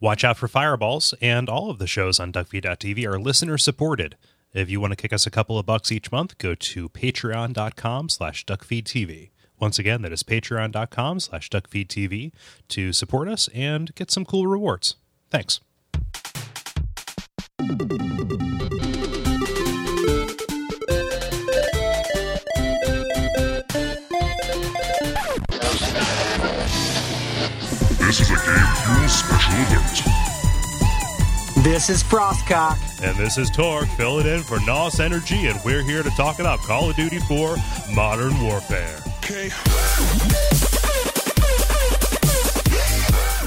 Watch out for fireballs, and all of the shows on duckfeed.tv are listener supported. If you want to kick us a couple of bucks each month, go to patreon.com slash duckfeedtv. Once again, that is patreon.com slash duckfeedtv to support us and get some cool rewards. Thanks. This is a Game. This is Frostcock. And this is Torque filling in for NOS Energy, and we're here to talk about Call of Duty 4 Modern Warfare. Okay.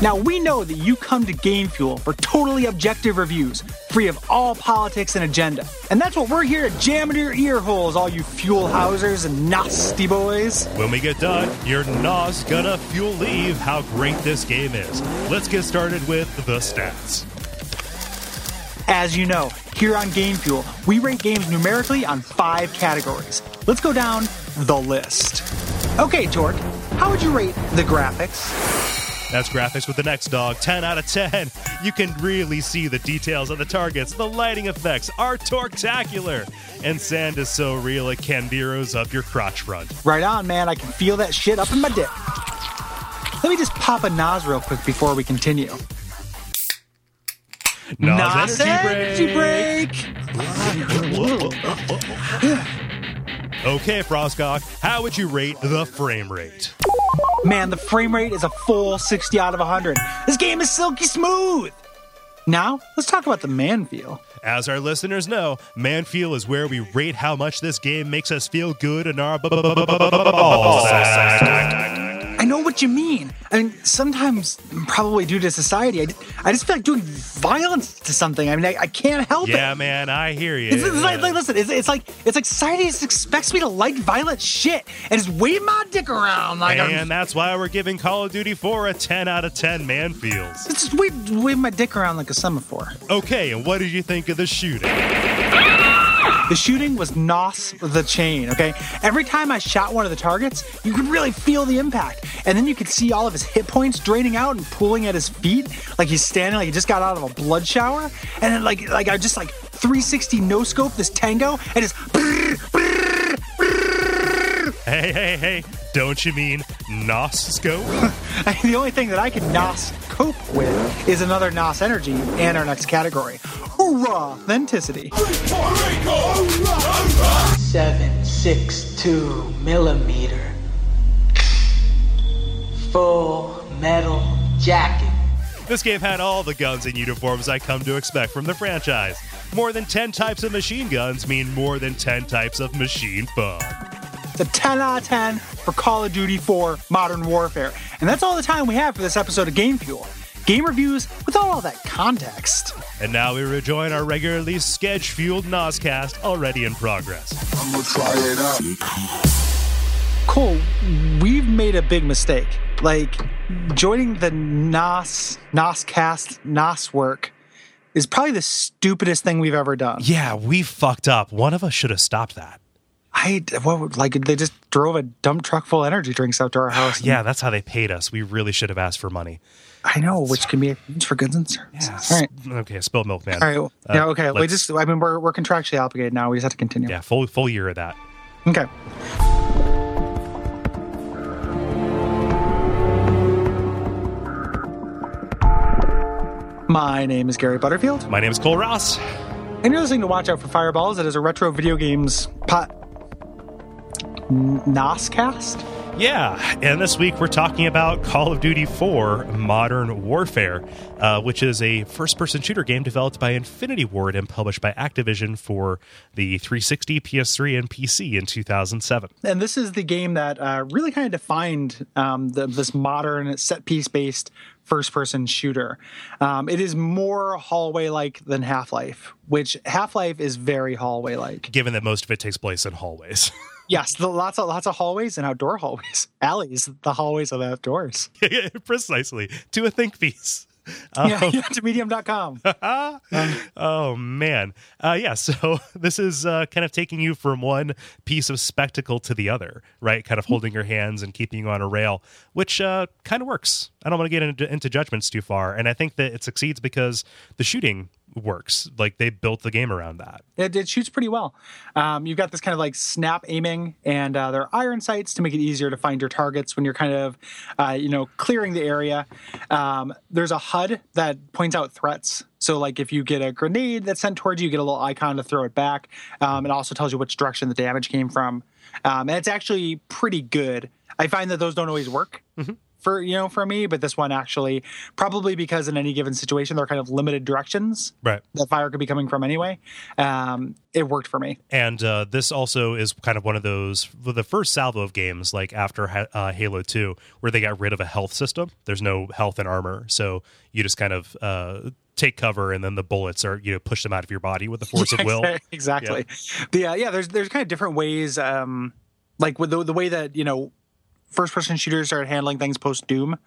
Now, we know that you come to Game Fuel for totally objective reviews, free of all politics and agenda. And that's what we're here to jam into your ear holes, all you fuel housers and nasty boys. When we get done, your NOS gonna fuel leave how great this game is. Let's get started with the stats. As you know, here on Game Fuel, we rate games numerically on five categories. Let's go down the list. Okay, Torque, how would you rate the graphics? That's graphics with the next dog. 10 out of 10. You can really see the details of the targets, the lighting effects are tortacular. And sand is so real it candiros up your crotch front. Right on, man. I can feel that shit up in my dick. Let me just pop a Nas real quick before we continue. Nas energy break. Okay, Frostcock, how would you rate the frame rate? Man, the frame rate is a full 60 out of 100. This game is silky smooth. Now, let's talk about the man feel. As our listeners know, man feel is where we rate how much this game makes us feel good in our balls. I know what you mean. I mean, sometimes, probably due to society, I, I just feel like doing violence to something. I mean, I, I can't help it. Yeah, man, I hear you. It's, it's like, like, listen, it's, it's like it's like society just expects me to like violent shit and just wave my dick around like I'm and that's why we're giving Call of Duty 4 a 10 out of 10 man feels. It's just wave, wave my dick around like a semaphore. Okay, and what did you think of the shooting? The shooting was nos the chain, okay? Every time I shot one of the targets, you could really feel the impact. And then you could see all of his hit points draining out and pooling at his feet, like he's standing like he just got out of a blood shower. And then like like I just like 360 no scope this tango and just Hey, hey, hey, don't you mean NOS scope? The only thing that I can NOS cope with is another NOS energy and our next category. Hoorah! Authenticity. 762 millimeter. Full metal jacket. This game had all the guns and uniforms I come to expect from the franchise. More than 10 types of machine guns mean more than 10 types of machine fun. It's a 10 out of 10 for Call of Duty 4 Modern Warfare. And that's all the time we have for this episode of Game Fuel. Game reviews without all that context. And now we rejoin our regularly sketch fueled NOScast already in progress. I'm gonna try it out. Kole, we've made a big mistake. Like, joining the NOS, NOScast, NOS work is probably the stupidest thing we've ever done. Yeah, we fucked up. One of us should have stopped that. I, what, like, they just drove a dump truck full of energy drinks out to our house. Yeah, that's how they paid us. We really should have asked for money. I know, which can be for goods and services. All right. Okay, spilled milk, man. All right. Uh, yeah. Okay. We just. I mean, we're we're contractually obligated now. We just have to continue. Yeah, full full year of that. Okay. My name is Gary Butterfield, My name is Kole Ross. and you're listening to Watch Out for Fireballs. It is a retro video games pot. NOScast? Yeah, and this week we're talking about Call of Duty 4 Modern Warfare, uh, which is a first person shooter game developed by Infinity Ward and published by Activision for the 360, PS3, and PC in 2007. And this is the game that uh, really kind of defined um, the, this modern set piece based first person shooter. Um, it is more hallway like than Half Life, which Half Life is very hallway like. Given that most of it takes place in hallways. Yes, the, lots of lots of hallways and outdoor hallways, alleys, the hallways of outdoors. Precisely, to a think piece. yeah, yeah, to medium.com. oh man uh, yeah so this is uh, kind of taking you from one piece of spectacle to the other right kind of holding your hands and keeping you on a rail which uh, kind of works i don't want to get into, into judgments too far and i think that it succeeds because the shooting works like they built the game around that It, it shoots pretty well. Um, you've got this kind of like snap aiming, and uh, there are iron sights to make it easier to find your targets when you're kind of, uh, you know, clearing the area. Um, there's a HUD that points out threats. So, like if you get a grenade that's sent towards you, you get a little icon to throw it back. Um, it also tells you which direction the damage came from, um, and it's actually pretty good. I find that those don't always work for you know for me, but this one actually probably because in any given situation there are kind of limited directions right that fire could be coming from anyway. Um, it worked for me. and uh, this also is kind of one of those the first salvo of games like after uh, halo 2 where they got rid of a health system there's no health and armor so you just kind of uh, take cover and then the bullets are you know push them out of your body with the force of will exactly. The uh, yeah, there's there's kind of different ways, um, like with the the way that you know. First person shooters started handling things post Doom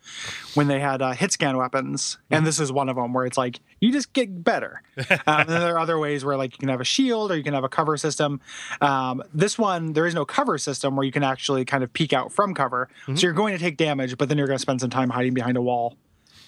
when they had uh, hit scan weapons. And this is one of them where it's like, you just get better. um, and then there are other ways where, like, you can have a shield or you can have a cover system. Um, this one, there is no cover system where you can actually kind of peek out from cover. So you're going to take damage, but then you're going to spend some time hiding behind a wall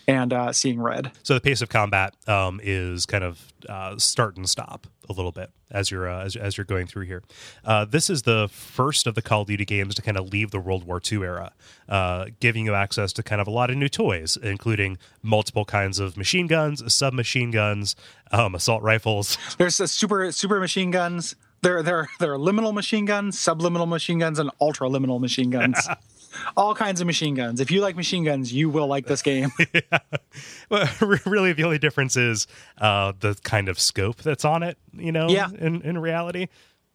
and uh, seeing red. so the pace of combat um, is kind of uh, start and stop a little bit as you're uh, as, as you're going through here. Uh, this is the first of the Call of Duty games to kind of leave the World War II era, uh, giving you access to kind of a lot of new toys, including multiple kinds of machine guns, submachine guns, um, assault rifles. There's a super super machine guns. There there there are liminal machine guns, subliminal machine guns, and ultra liminal machine guns. All kinds of machine guns. If you like machine guns, you will like this game. yeah. Well, really, the only difference is uh, the kind of scope that's on it. You know, Yeah. in in reality.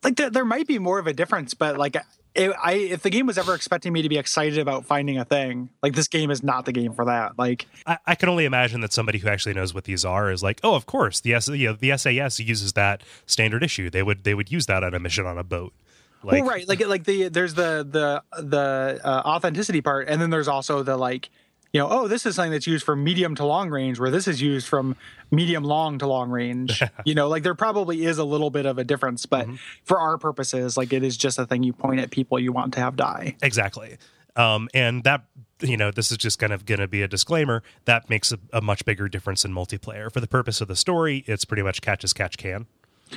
like there, there might be more of a difference, but like if I if the game was ever expecting me to be excited about finding a thing, like this game is not the game for that. Like I, I can only imagine that somebody who actually knows what these are is like, oh, of course, the S, you know, the SAS uses that standard issue. They would they would use that on a mission on a boat. Like, well, right, like like the there's the the the uh, authenticity part, and then there's also the like, you know, oh, this is something that's used for medium to long range, where this is used from medium long to long range. you know, like there probably is a little bit of a difference, but for our purposes, like it is just a thing you point at people you want to have die. exactly. Um, and that you know, this is just kind of going to be a disclaimer that makes a, a much bigger difference in multiplayer. For the purpose of the story, it's pretty much catch as catch can.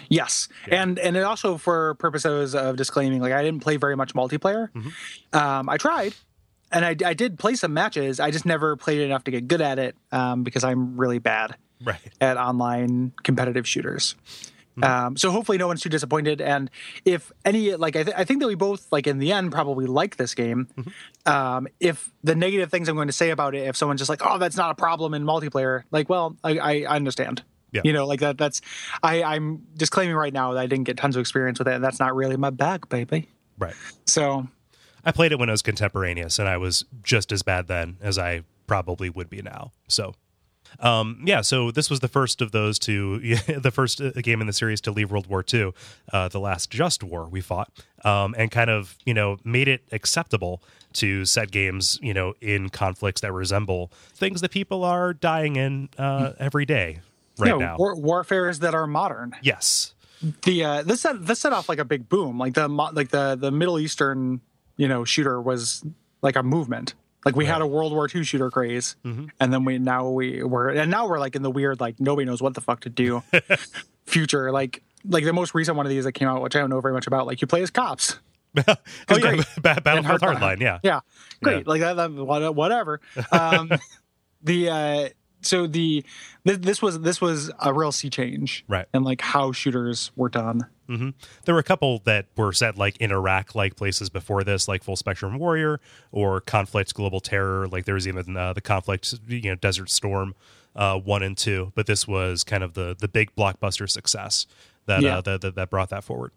Yes, and and it also for purposes of disclaiming, like I didn't play very much multiplayer. Um, I tried, and I, I did play some matches. I just never played enough to get good at it um, because I'm really bad Right. at online competitive shooters. Um, so hopefully no one's too disappointed. And if any, like I, th- I think that we both, like in the end, probably like this game. Um, if the negative things I'm going to say about it, if someone's just like, "Oh, that's not a problem in multiplayer," like, well, I, I understand. Yeah. You know, like that. That's I, I'm disclaiming right now that I didn't get tons of experience with it, and that's not really my bag, baby. Right. So I played it when I was contemporaneous, and I was just as bad then as I probably would be now. So, um, yeah. So this was the first of those to the first uh, game in the series to leave World War II, uh, the last just war we fought, um, and kind of you know made it acceptable to set games you know in conflicts that resemble things that people are dying in uh, every day right know, now. war- warfares that are modern. yes. the uh this set this set off like a big boom like the like the the middle eastern you know shooter was like a movement like we had a world war ii shooter craze and then we now we were and now we're like in the weird like nobody knows what the fuck to do future like like the most recent one of these that came out which i don't know very much about like you play as cops oh yeah, great. Ba- And Battlefield. Hardline. Yeah. yeah great Yeah. like that, that whatever um the uh so the th- this was this was a real sea change Right. and like how shooters were done There were a couple that were set like in Iraq like places before this, like Full Spectrum Warrior or Conflict Global Terror. Like there was even uh, the Conflict, you know, Desert Storm uh, one and two. But this was kind of the the big blockbuster success that Yeah. uh, that, that that brought that forward.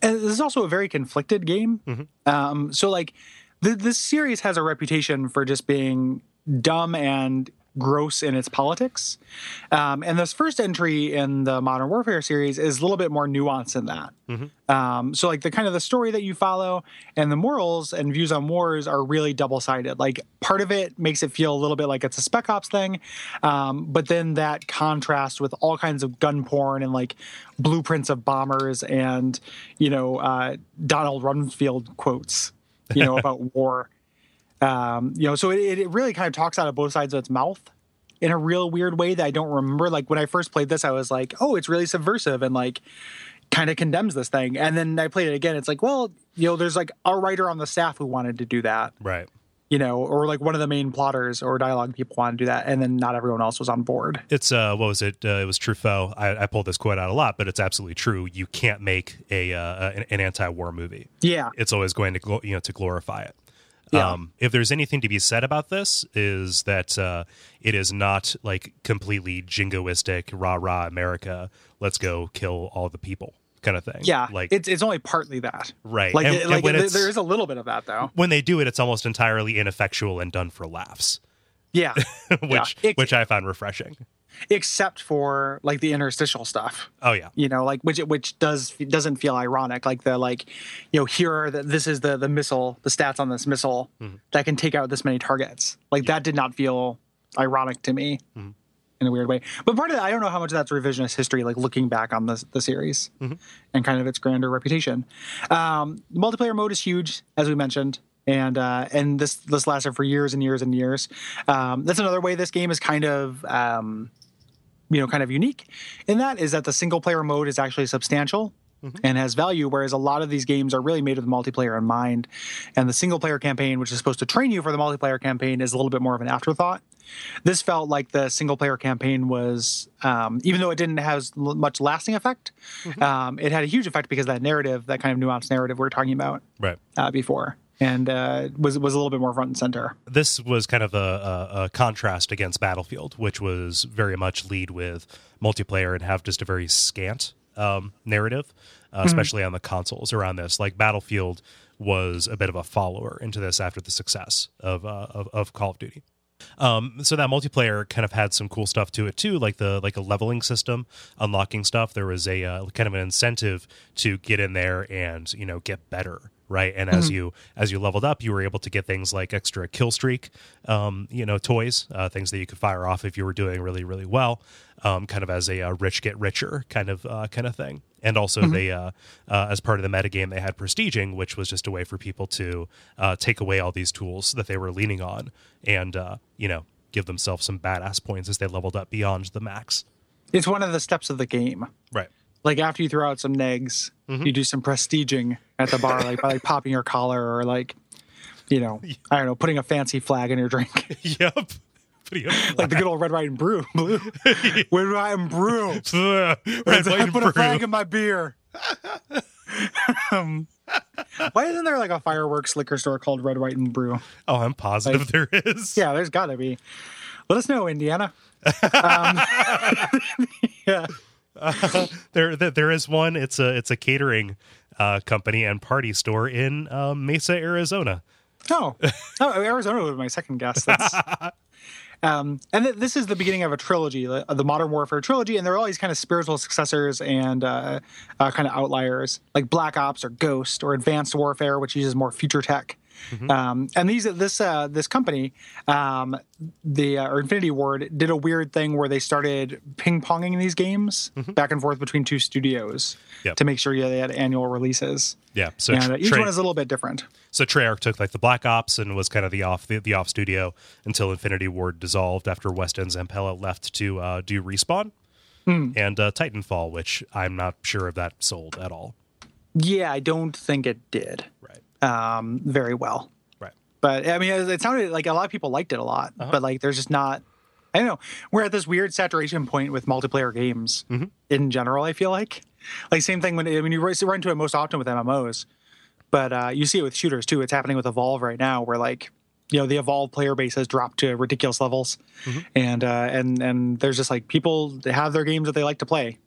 and this is also a very conflicted game. Um, so like th- this series has a reputation for just being dumb and gross in its politics. Um, and this first entry in the Modern Warfare series is a little bit more nuanced than that. Um, so like the kind of the story that you follow and the morals and views on wars are really double sided. Like part of it makes it feel a little bit like it's a Spec Ops thing, um, but then that contrast with all kinds of gun porn and like blueprints of bombers and you know uh, Donald Rumsfeld quotes, you know about war. Um, you know, so it, it really kind of talks out of both sides of its mouth in a real weird way that I don't remember. Like when I first played this, I was like, oh, it's really subversive and like kind of condemns this thing. And then I played it again. It's like, well, you know, there's like a writer on the staff who wanted to do that, Right. you know, or like one of the main plotters or dialogue people wanted to do that. And then not everyone else was on board. It's uh, what was it? Uh, it was Truffaut. I, I pulled this quote out a lot, but it's absolutely true. You can't make a uh, an, an anti-war movie. Yeah. It's always going to glo- you know to glorify it. Yeah. Um, if there's anything to be said about this, is that uh, it is not like completely jingoistic, rah rah America. Let's go kill all the people kind of thing. Yeah. like it's, it's only partly that. Right. Like, And- it- like when it- there is a little bit of that though. when they do it, it's almost entirely ineffectual and done for laughs, Yeah. which Yeah. Ex- which I found refreshing. Except for like the interstitial stuff. Oh yeah, you know like which which does doesn't feel ironic like the like you know here are the, this is the the missile the stats on this missile that can take out this many targets. Like that did not feel ironic to me in a weird way. But part of that i don't know how much of that's revisionist history like looking back on the, the series and kind of its grander reputation. Um, the multiplayer mode is huge as we mentioned and uh, and this this lasted for years and years and years. Um, that's another way this game is kind of um, you know kind of unique. In that is that the single player mode is actually substantial and has value whereas a lot of these games are really made with multiplayer in mind. And the single player campaign which is supposed to train you for the multiplayer campaign is a little bit more of an afterthought. This felt like the single player campaign was um, even though it didn't have much lasting effect um, it had a huge effect because of that narrative that kind of nuanced narrative we were talking about right. uh, before and uh, was was a little bit more front and center this was kind of a, a, a contrast against Battlefield, which was very much lead with multiplayer and have just a very scant um, narrative, uh, especially on the consoles around this. Like Battlefield was a bit of a follower into this after the success of uh, of, of Call of Duty. Um, so that multiplayer kind of had some cool stuff to it too, like the like a leveling system, unlocking stuff. There was a uh, kind of an incentive to get in there and you know get better, right? And as you as you leveled up, you were able to get things like extra kill streak, um, you know, toys, uh, things that you could fire off if you were doing really really well, um, kind of as a uh, rich get richer kind of uh, kind of thing. And also, they uh, uh, as part of the metagame, they had prestiging, which was just a way for people to uh, take away all these tools that they were leaning on, and uh, you know, give themselves some badass points as they leveled up beyond the max. it's one of the steps of the game Right. Like after you throw out some negs, Mm-hmm. you do some prestiging at the bar, like by like popping your collar or like, you know, I don't know, putting a fancy flag in your drink, yep. Like the good old red, white, and brew, blue, red, white, and brew. red, white, I and put a flag in my beer. um, why isn't there like a fireworks liquor store called Red, White, and Brew? Oh, I'm positive there is. Yeah, there's got to be. Let us know, Indiana. Um, yeah. there, there there is one. It's a it's a catering uh, company and party store in um, Mesa, Arizona. Oh, oh Arizona was my second guess. That's, um, and th- this is the beginning of a trilogy, the, the Modern Warfare trilogy, and there are all these kind of spiritual successors and uh, uh, kind of outliers, like Black Ops or Ghost or Advanced Warfare, which uses more future tech. Um, and these this uh, this company, um, the uh, or Infinity Ward, did a weird thing where they started ping ponging these games back and forth between two studios Yep. to make sure yeah, they had annual releases. Yeah. So and uh, each Trey- one is a little bit different. so Treyarch took like the Black Ops and was kind of the off the, the off studio until Infinity Ward dissolved after West and Zampella left to uh, do respawn Hmm. and uh, Titanfall, which I'm not sure if that sold at all. Yeah, I don't think it did. Right. Um, very well. Right. But I mean, it it sounded like a lot of people liked it a lot, Uh-huh. but like there's just not. I don't know. We're at this weird saturation point with multiplayer games Mm-hmm. in general. I feel like, like same thing when I mean you run into it most often with MMOs, but uh, you see it with shooters too. It's happening with Evolve right now, where like you know the Evolve player base has dropped to ridiculous levels, Mm-hmm. and uh, and and there's just like people have their games that they like to play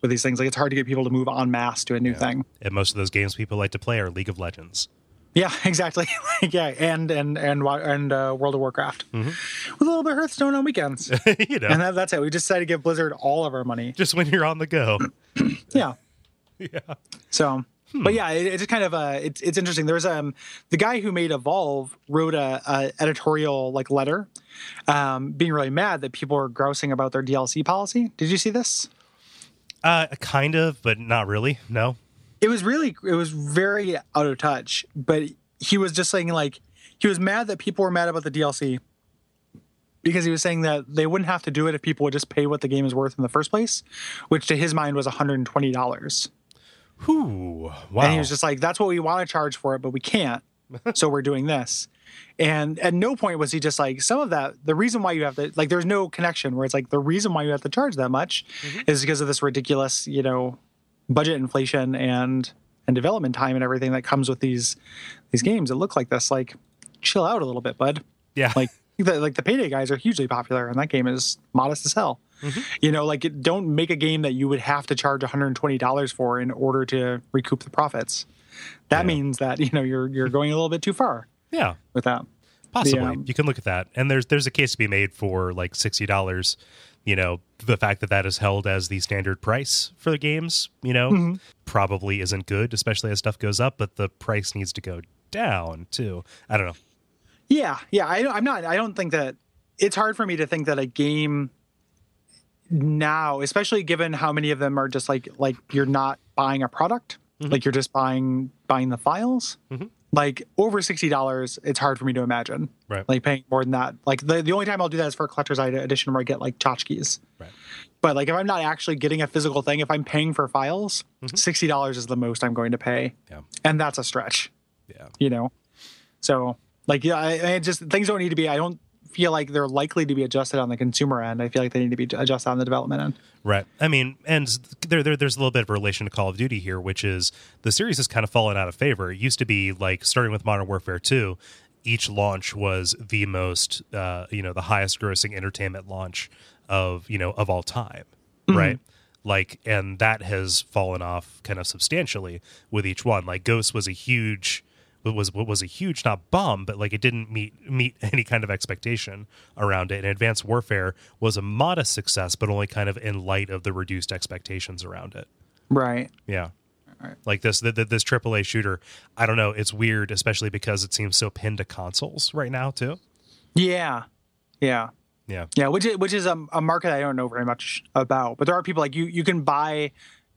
with these things. Like it's hard to get people to move en masse to a new thing. And most of those games people like to play are League of Legends. Yeah, exactly. Like, yeah, and and and and uh, World of Warcraft with a little bit of Hearthstone on weekends, you know, and that, that's it. We just decided to give Blizzard all of our money. just when you're on the go. Yeah. yeah. So, Hmm. but yeah, it, it's just kind of uh, it's it's interesting. There's um the guy who made Evolve wrote a, a editorial like letter, um, being really mad that people are grousing about their DLC policy. Did you see this? Uh, kind of, but not really. No. It was really it was very out of touch. But he was just saying like he was mad that people were mad about the DLC because he was saying that they wouldn't have to do it if people would just pay what the game is worth in the first place, which to his mind was $120. Whew. Wow. And he was just like, that's what we want to charge for it, but we can't. so we're doing this. And at no point was he just like, some of that, the reason why you have to, like, there's no connection where it's like, the reason why you have to charge that much mm-hmm. is because of this ridiculous, you know, budget inflation and, and development time and everything that comes with these, these games that look like this. Like, chill out a little bit, bud. yeah. Like, the, like the payday guys are hugely popular and that game is modest as hell. Mm-hmm. You know, like it- don't make a game that you would have to charge $120 for in order to recoup the profits. That means that, you know, you're you're going a little bit too far yeah. with that. Possibly. um, you can look at that. And there's there's a case to be made for like sixty dollars. You know, the fact that that is held as the standard price for the games, you know, Mm-hmm. probably isn't good, especially as stuff goes up, but the price needs to go down too. I don't know. Yeah, yeah. I, I'm not. I don't think that it's hard for me to think that a game now, especially given how many of them are just like like you're not buying a product, like you're just buying buying the files. Like over sixty dollars, it's hard for me to imagine. Right. Like paying more than that. Like the the only time I'll do that is for a collector's ed- edition where I get like tchotchkes. Right. But like if I'm not actually getting a physical thing, if I'm paying for files, mm-hmm. sixty dollars is the most I'm going to pay, Yeah. and that's a stretch Yeah. you know so like yeah I, I just things don't need to be i don't feel like they're likely to be adjusted on the consumer end i feel like they need to be adjusted on the development end Right. I mean, and there, there there's a little bit of a relation to Call of Duty here, which is the series has kind of fallen out of favor. It used to be like starting with Modern Warfare 2, each launch was the most uh, you know, the highest grossing entertainment launch of, you know, of all time. Right? Like and that has fallen off kind of substantially with each one. Like Ghost was a huge was what was a huge not bomb, but like it didn't meet meet any kind of expectation around it. And Advanced Warfare was a modest success, but only kind of in light of the reduced expectations around it. right Yeah. Right. Like this, th- th- this AAA shooter, I don't know. It's weird, especially because it seems so pinned to consoles right now too. yeah yeah Yeah, yeah which is which is a, a market i don't know very much about but there are people like you you can buy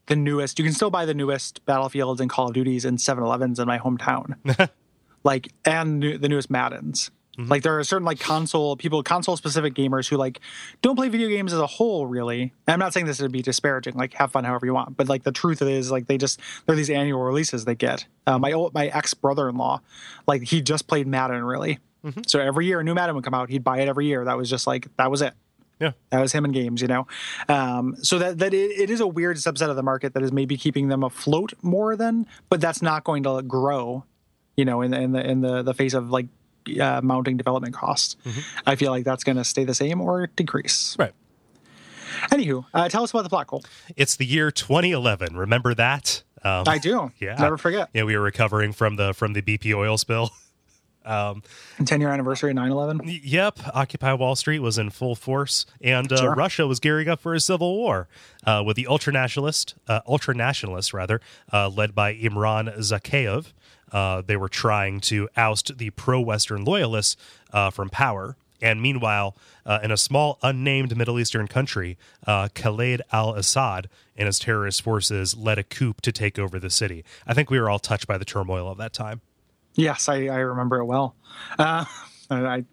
the newest you can still buy the newest battlefields and call of duties and 7-elevens in my hometown. Like and new, the newest maddens. Like there are certain like console people console specific gamers who like don't play video games as a whole really. And i'm not saying this to be disparaging like have fun however you want but like the truth is like they just they're these annual releases they get. Uh, my old my ex brother-in-law like he just played madden really. So every year a new madden would come out he'd buy it every year. That was just like that was it yeah, that was him in games, you know. Um, so that that it, it is a weird subset of the market that is maybe keeping them afloat more than, but that's not going to grow, you know, in the in the in the, the face of like uh, mounting development costs. I feel like that's going to stay the same or decrease. right. Anywho, uh, tell us about the plot, Kole. It's the year 2011. Remember that? Um, I do. Yeah, Never forget. Yeah, we were recovering from the from the BP oil spill. 10 year anniversary of 9 11. Yep, Occupy Wall Street was in full force, and uh, Sure. Russia was gearing up for a civil war uh, with the ultranationalist, uh, ultranationalists rather, uh, led by Imran Zakhaev. Uh, they were trying to oust the pro-Western loyalists uh, from power. And meanwhile, uh, in a small unnamed Middle Eastern country, uh, Khaled al-Assad and his terrorist forces led a coup to take over the city. I think we were all touched by the turmoil of that time. Yes, I, I remember it well. Uh, I,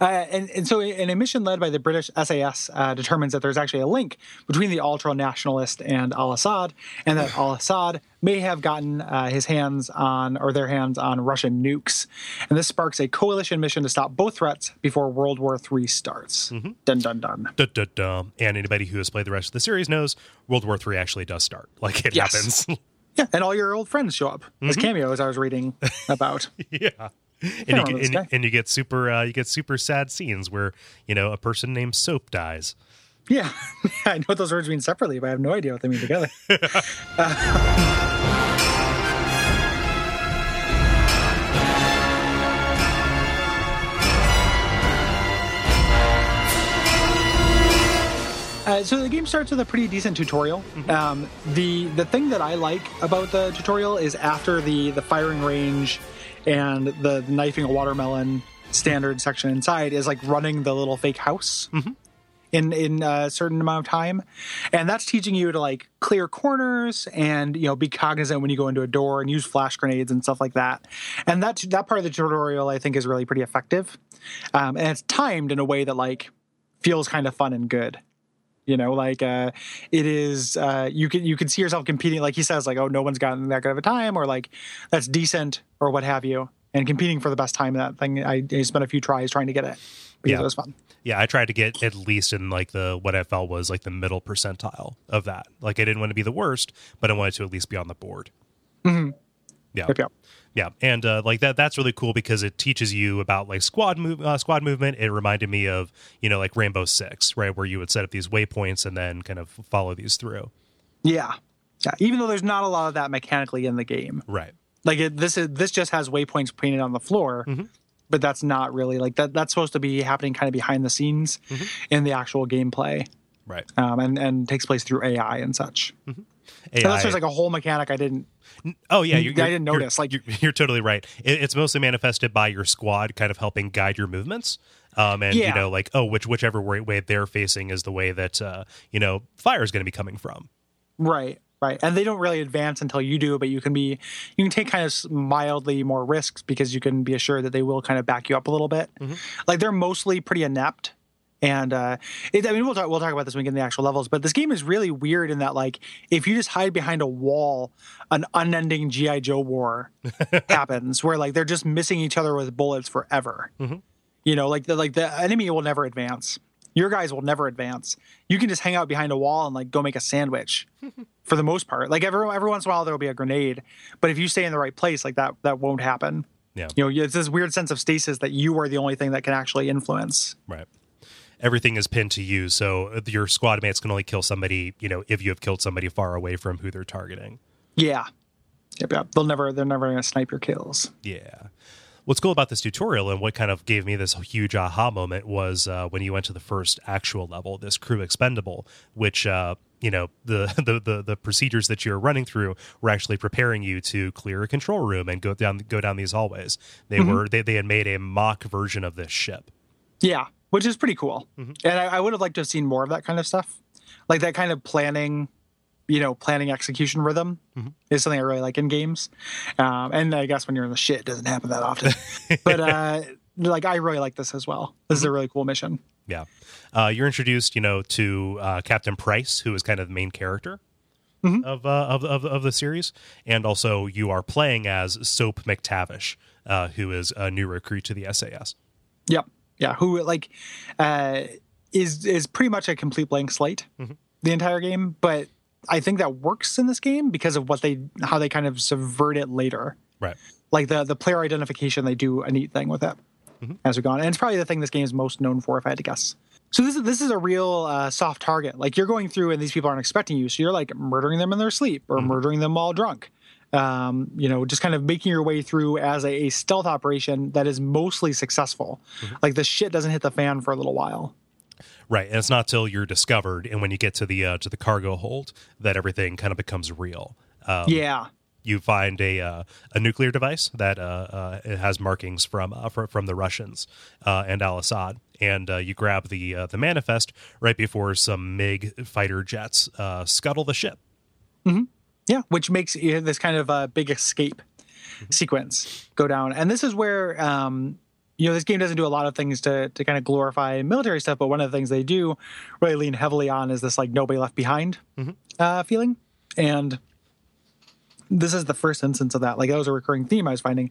uh, and, and so, an mission led by the British SAS uh, determines that there's actually a link between the ultra nationalist and al Assad, and that al Assad may have gotten uh, his hands on, or their hands on, Russian nukes. And this sparks a coalition mission to stop both threats before World War III starts. Dun dun dun. Dun, dun, dun. And anybody who has played the rest of the series knows World War III actually does start. Like it Yes. happens. Yeah, and all your old friends show up as cameos. I was reading about. yeah. And you, get, and, and you get super uh, you get super sad scenes where you know a person named Soap dies. Yeah, I know what those words mean separately, but I have no idea what they mean together. Uh, so the game starts with a pretty decent tutorial. Um, the the thing that I like about the tutorial is after the the firing range and the knifing a watermelon standard section inside is like running the little fake house in in a certain amount of time, and that's teaching you to like clear corners and you know be cognizant when you go into a door and use flash grenades and stuff like that. And that that part of the tutorial I think is really pretty effective, um, and it's timed in a way that like feels kind of fun and good you know like uh it is uh you can you can see yourself competing like he says like oh no one's gotten that good of a time or like that's decent or what have you and competing for the best time in that thing i, I spent a few tries trying to get it Yeah. it was fun Yeah, I tried to get at least in like the what I felt was like the middle percentile of that. Like I didn't want to be the worst, but I wanted to at least be on the board. Mm-hmm. Yeah. Yep, yep. Yeah, and uh, like that that's really cool because it teaches you about like squad move uh, squad movement. It reminded me of you know like Rainbow Six, right, where you would set up these waypoints and then kind of follow these through. yeah yeah even though there's not a lot of that mechanically in the game Right. like it, this is this just has waypoints painted on the floor but that's not really like that that's supposed to be happening kind of behind the scenes in the actual gameplay Right. um, and and takes place through ai and such AI, unless there's like a whole mechanic i didn't oh yeah, you're, I you're- didn't you're- notice, like- you're, you're totally right. It, it's mostly manifested by your squad kind of helping guide your movements. Um, and you know, like oh, which whichever way, they're facing is the way that uh, you know fire is going to be coming from. Right, right. And they don't really advance until you do, but you can be you can take kind of mildly more risks because you can be assured that they will kind of back you up a little bit. Like they're mostly pretty inept. And uh, it, I mean, we'll talk. We'll talk about this when we get in the actual levels. But this game is really weird in that, like, if you just hide behind a wall, an unending GI Joe war happens, where like they're just missing each other with bullets forever. You know, like the like the enemy will never advance. Your guys will never advance. You can just hang out behind a wall and like go make a sandwich. for the most part, like every every once in a while there will be a grenade, but if you stay in the right place, like that that won't happen. Yeah. You know, it's this weird sense of stasis that you are the only thing that can actually influence. Right. Everything is pinned to you, so your squad mates can only kill somebody, you know, if you have killed somebody far away from who they're targeting. Yeah. Yep, yep. They'll never they're never gonna snipe your kills. Yeah. What's cool about this tutorial and what kind of gave me this huge aha moment was uh, when you went to the first actual level, this crew expendable, which uh, you know the, the the the procedures that you're running through were actually preparing you to clear a control room and go down go down these hallways. They were they, they had made a mock version of this ship. Yeah. Which is pretty cool. And I, I would have liked to have seen more of that kind of stuff. Like that kind of planning, you know, planning execution rhythm is something I really like in games. Um, and I guess when you're in the shit, it doesn't happen that often. but uh, like I really like this as well. This is a really cool mission. Yeah. Uh, you're introduced, you know, to uh, Captain Price, who is kind of the main character of, uh, of of of the series, and also you are playing as Soap McTavish, uh, who is a new recruit to the SAS. Yep. Yeah. Who like uh, is is pretty much a complete blank slate the entire game, but I think that works in this game because of what they how they kind of subvert it later. Right. Like the the player identification, they do a neat thing with it as we go on, and it's probably the thing this game is most known for, if I had to guess. So this is this is a real uh, soft target. Like you're going through, and these people aren't expecting you, so you're like murdering them in their sleep or murdering them while drunk. Um, you know, just kind of making your way through as a, a stealth operation that is mostly successful. Like the shit doesn't hit the fan for a little while. Right, and it's not till you're discovered and when you get to the uh, to the cargo hold that everything kind of becomes real. Um, Yeah, you find a uh, a nuclear device that uh, uh, it has markings from uh, fr- from the Russians uh, and Al Assad, and uh, you grab the uh, the manifest right before some MiG fighter jets uh, scuttle the ship. Yeah, which makes this kind of uh, big escape sequence go down. And this is where, um, you know, this game doesn't do a lot of things to, to kind of glorify military stuff, but one of the things they do really lean heavily on is this like nobody left behind uh, feeling. And this is the first instance of that. Like that was a recurring theme I was finding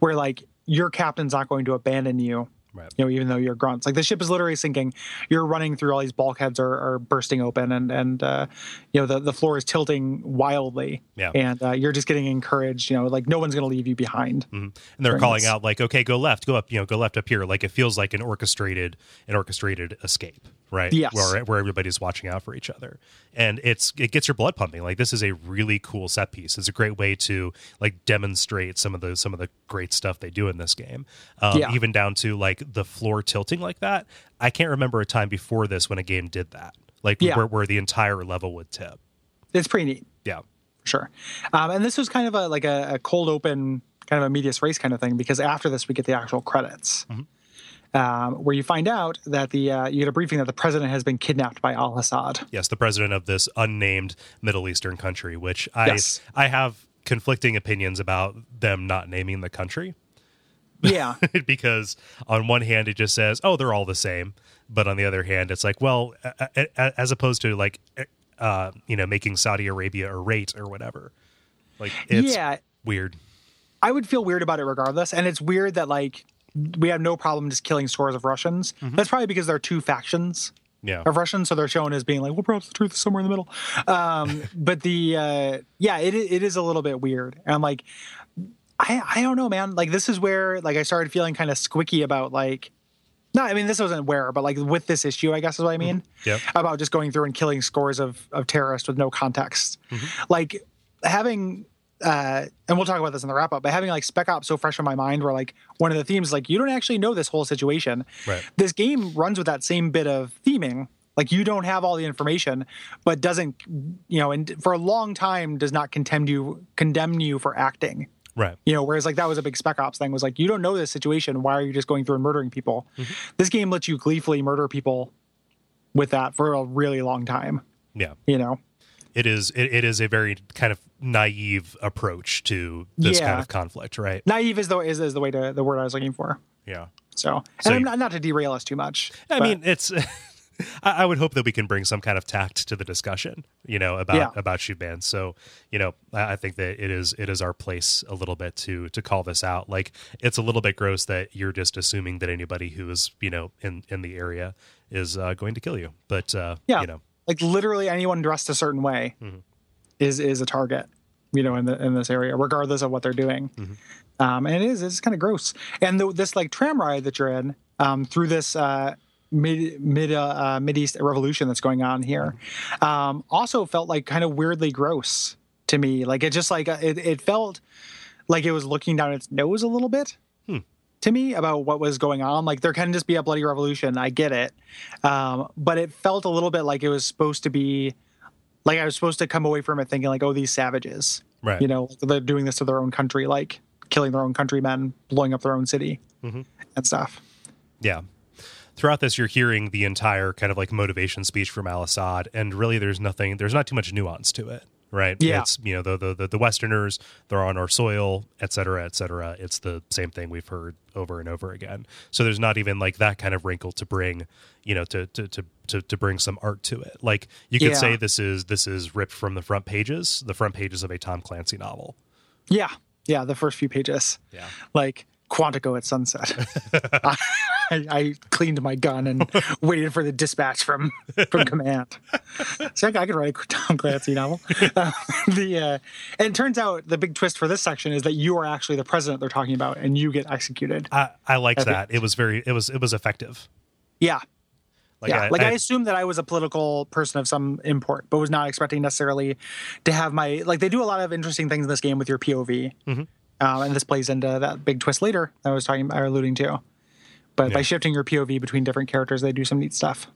where like your captain's not going to abandon you. Right. You know, even though you're grunts, like the ship is literally sinking. You're running through all these bulkheads are, are bursting open, and and uh, you know the, the floor is tilting wildly. Yeah. And uh, you're just getting encouraged. You know, like no one's going to leave you behind. and they're calling nice. out like okay go left go up you know go left up here like it feels like an orchestrated an orchestrated escape right Yes. where, where everybody's watching out for each other and it's it gets your blood pumping like this is a really cool set piece it's a great way to like demonstrate some of the some of the great stuff they do in this game um, Yeah. even down to like the floor tilting like that i can't remember a time before this when a game did that like Yeah. where, where the entire level would tip. It's pretty neat. Yeah. Sure. Um, and this was kind of a like a, a cold open, kind of a medias res kind of thing because after this we get the actual credits, um, where you find out that the uh, you get a briefing that the president has been kidnapped by Al Assad. Yes, the president of this unnamed Middle Eastern country, which I Yes. I have conflicting opinions about them not naming the country Yeah. because on one hand it just says, "Oh, they're all the same," but on the other hand, it's like, well, a- a- a- as opposed to like, uh, you know, making Saudi Arabia a rate or whatever. Like, it's Yeah. weird. I would feel weird about it regardless. And it's weird that like we have no problem just killing scores of Russians. That's probably because there are two factions Yeah, of Russians, so they're shown as being like, well, perhaps the truth is somewhere in the middle. Um, but the uh, yeah, it it is a little bit weird. And I'm like, I I don't know, man. Like this is where like I started feeling kind of squicky about like. No, I mean this wasn't where, but like with this issue, I guess is what I mean. Yep. About just going through and killing scores of of terrorists with no context. Like having uh and we'll talk about this in the wrap up, but having like Spec Ops so fresh in my mind where like one of the themes like you don't actually know this whole situation. Right. This game runs with that same bit of theming. Like you don't have all the information, but doesn't you know, and for a long time does not condemn you condemn you for acting. right. You know, whereas like that was a big spec ops thing was like, you don't know this situation. Why are you just going through and murdering people? This game lets you gleefully murder people with that for a really long time, Yeah, you know? It is. It, it is a very kind of naive approach to this Yeah. kind of conflict, right? Naive is the is, is the way to the word I was looking for. Yeah. So, and So I'm not, not to derail us too much. I but- mean, it's. I would hope that we can bring some kind of tact to the discussion, you know, about Yeah. about shoot bans. So, you know, I I think that it is it is our place a little bit to to call this out. Like, it's a little bit gross that you're just assuming that anybody who is you know in in the area is uh, going to kill you. But uh, yeah, you know, like literally anyone dressed a certain way Mm-hmm. is is a target, you know, in the in this area, regardless of what they're doing. Mm-hmm. Um, and it is it's kind of gross. And the, this like tram ride that you're in um, through this uh, mid mid uh, uh, mid east revolution that's going on here, um, also felt like kind of weirdly gross to me. Like it just like uh, it, it felt like it was looking down its nose a little bit to me about what was going on. Like there can just be a bloody revolution. I get it. Um, but it felt a little bit like it was supposed to be like I was supposed to come away from it thinking like, oh, these savages, Right. You know, they're doing this to their own country, like killing their own countrymen, blowing up their own city Mm-hmm. and stuff. yeah. Throughout this, you're hearing the entire kind of like motivation speech from Al Assad, and really, there's nothing. There's not too much nuance to it, right? Yeah. It's you know the the the, Westerners, they're on our soil, et cetera, et cetera. It's the same thing we've heard over and over again. So there's not even like that kind of wrinkle to bring, you know, to to to to, to bring some art to it. Like you could Yeah. say this is this is ripped from the front pages, the front pages of a Tom Clancy novel. Yeah. Yeah. The first few pages. Yeah. Like Quantico at sunset. I, I cleaned my gun and waited for the dispatch from from command. So I could write a Tom Clancy novel. Uh, the uh, and it turns out the big twist for this section is that you are actually the president they're talking about, and you get executed. I I liked that. It was very it was it was effective. Yeah, Like yeah. I, like I, I- assumed that I was a political person of some import, but was not expecting necessarily to have my like. They do a lot of interesting things in this game with your POV, Mm-hmm. Um, and this plays into that big twist later that I was talking or alluding to. But by shifting your POV between different characters, they do some neat stuff.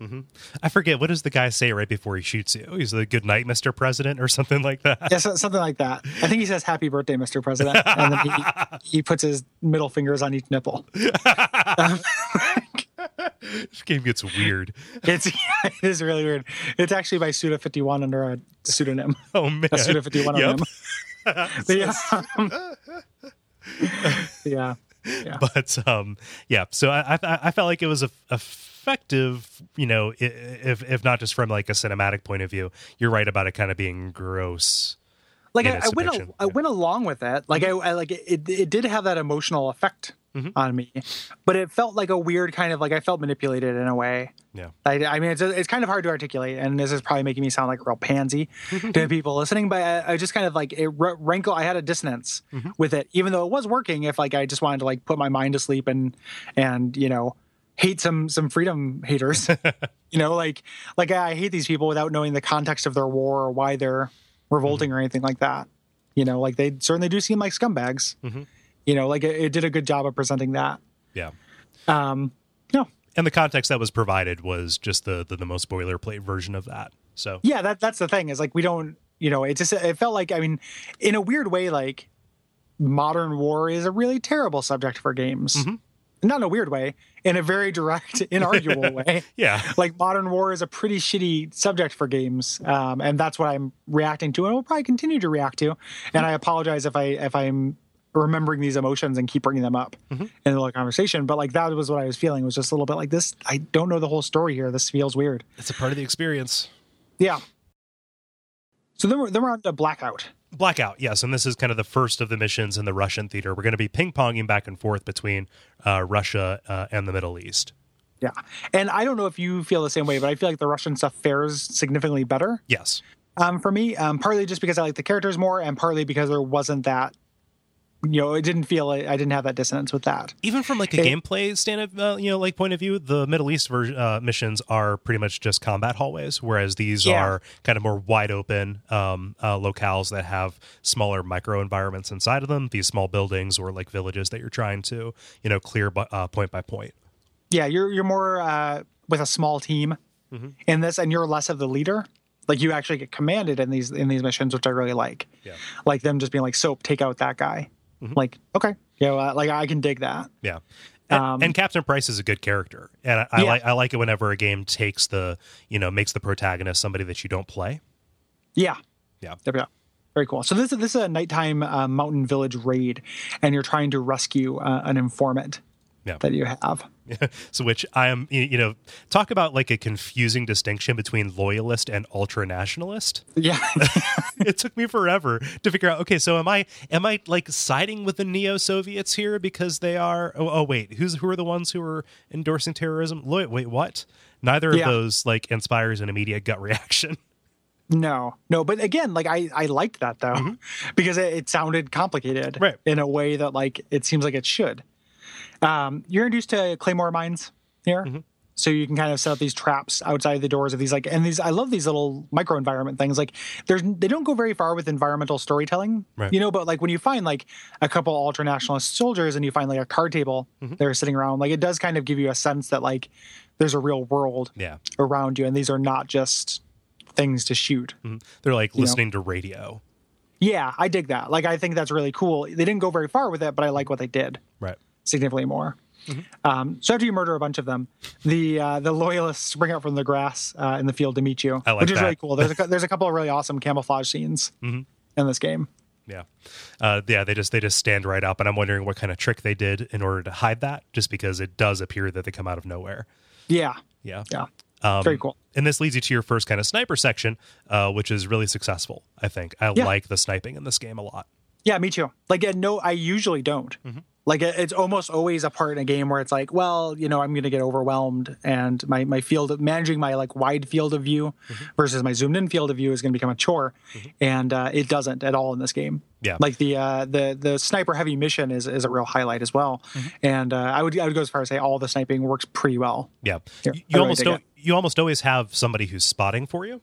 I forget what does the guy say right before he shoots you? He's like, "Good night, Mister President," or something like that. Yeah, so, something like that. I think he says "Happy Birthday, Mr. President," and then he, he puts his middle fingers on each nipple. This game gets weird. It's it is really weird. It's actually by Suda Fifty One under a pseudonym. Oh man, A Suda Fifty One Yep. yeah. um, yeah. Yeah. But um, yeah. So I, I I felt like it was a, effective. You know, if if not just from like a cinematic point of view, you're right about it kind of being gross. like I, I went al- I went along with it. Like I, I like it, it did have that emotional effect Mm-hmm. on me, but it felt like a weird kind of like I felt manipulated in a way. Yeah. I, I mean, it's, it's kind of hard to articulate, and this is probably making me sound like a real pansy to people listening. But I, I just kind of like it r- rankle. I had a dissonance Mm-hmm. with it, even though it was working. If like I just wanted to like put my mind to sleep and and you know hate some some freedom haters, you know, like like I hate these people without knowing the context of their war or why they're revolting Mm-hmm. or anything like that. You know, like they certainly do seem like scumbags. Mm-hmm. You know, like it, it did a good job of presenting that. Yeah. Um, no, and the context that was provided was just the, the the most boilerplate version of that. So Yeah, that that's the thing is like we don't, you know, it just it felt like I mean, in a weird way, like modern war is a really terrible subject for games. Not in a weird way, in a very direct, inarguable way. yeah, Like modern war is a pretty shitty subject for games, um, and that's what I'm reacting to, and will probably continue to react to. And I apologize if I if I'm remembering these emotions and keep bringing them up in the little conversation. But like that was what I was feeling It was just a little bit like this. I don't know the whole story here. This feels weird. it's a part of the experience. Yeah. So then we're then we're on to blackout. Blackout, yes, and this is kind of the first of the missions in the Russian theater. We're going to be ping ponging back and forth between uh, Russia uh, and the Middle East. Yeah. And I don't know if you feel the same way, but I feel like the Russian stuff fares significantly better Yes, um, for me. Um, partly just because I like the characters more, and partly because there wasn't that. You know, it didn't feel like I didn't have that dissonance with that. even from like a It- gameplay stand of uh, you know like point of view, the Middle East ver- uh, missions are pretty much just combat hallways, whereas these Yeah. are kind of more wide open um, uh, locales that have smaller micro environments inside of them. These small buildings or like villages that you're trying to you know clear bu- uh, point by point. Yeah, you're you're more uh, with a small team in this, and you're less of the leader. Like you actually get commanded in these in these missions, which I really like. Yeah. Like them just being like, "Soap, take out that guy." Like, okay, yeah, well, like I can dig that. Yeah. And, Um, and Captain Price is a good character, and I, I Yeah. like I like it whenever a game takes the you know makes the protagonist somebody that you don't play. Yeah, Yeah, Yep, yep. Very cool. So this is this is a nighttime uh, mountain village raid, and you're trying to rescue uh, an informant yeah. that you have. so which I am you you know talk about like a confusing distinction between loyalist and ultra nationalist. Yeah, it took me forever to figure out. Okay, so am I am I like siding with the neo Soviets here because they are? Oh, oh, wait, who's who are the ones who are endorsing terrorism? Wait, wait, what? Neither of Yeah. those like inspires an immediate gut reaction. no, no. But again, like I I liked that though because it, it sounded complicated Mm-hmm. Right. in a way that like it seems like it should. Um, you're introduced to claymore mines here. Mm-hmm. So you can kind of set up these traps outside the doors of these like and these I love these little micro environment things. Like there's they don't go very far with environmental storytelling. Right. You know, but like when you find like a couple ultra nationalist soldiers and you find like a card table Mm-hmm. that are sitting around, like it does kind of give you a sense that like there's a real world Yeah, around you and these are not just things to shoot. they're like know. listening to radio. Yeah, I dig that. Like I think that's really cool. They didn't go very far with it, but I like what they did Right. significantly more. Um, so after you murder a bunch of them, the uh, the loyalists spring out from the grass uh, in the field to meet you, I like which is that. really cool. There's a, there's a couple of really awesome camouflage scenes in this game. Yeah, uh, yeah. They just they just stand right up, and I'm wondering what kind of trick they did in order to hide that, just because it does appear that they come out of nowhere. Yeah, Yeah, yeah, Um, very cool. And this leads you to your first kind of sniper section, uh, which is really successful. I think I Yeah. like the sniping in this game a lot. Yeah, me too. Like, no, I usually don't. Like, it's almost always a part in a game where it's like, well, you know, I'm going to get overwhelmed, and my my field of managing my like wide field of view versus my zoomed in field of view is going to become a chore, and uh, it doesn't at all in this game. Yeah. like the uh, the the sniper heavy mission is is a real highlight as well, and uh, I would I would go as far as say all the sniping works pretty well. Yeah, Yeah, you, you almost you almost always have somebody who's spotting for you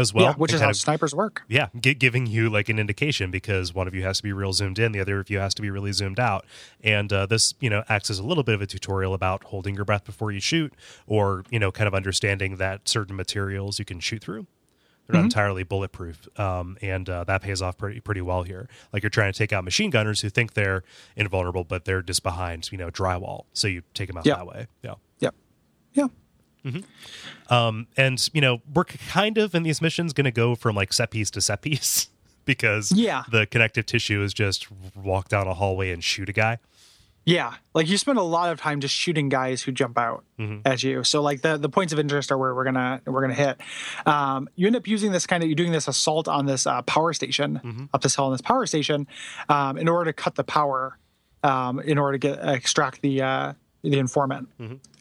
as well. yeah, which is how of- snipers work. yeah, gi- giving you like an indication because one of you has to be real zoomed in, the other of you has to be really zoomed out, and uh, this you know acts as a little bit of a tutorial about holding your breath before you shoot, or you know kind of understanding that certain materials you can shoot through. They're Mm-hmm. not entirely bulletproof, um, and uh, that pays off pretty pretty well here. Like you're trying to take out machine gunners who think they're invulnerable, but they're just behind you know drywall, so you take them out Yeah. that way. Yeah. Yep. Yeah. Um, and you know, we're kind of in these missions going to go from like set piece to set piece because Yeah. the connective tissue is just walk down a hallway and shoot a guy. Yeah, like you spend a lot of time just shooting guys who jump out at you. So like the the points of interest are where we're gonna we're gonna hit. Um, you end up using this kind of you're doing this assault on this uh, power station up this hill on this power station um, in order to cut the power um, in order to get extract the uh, the informant.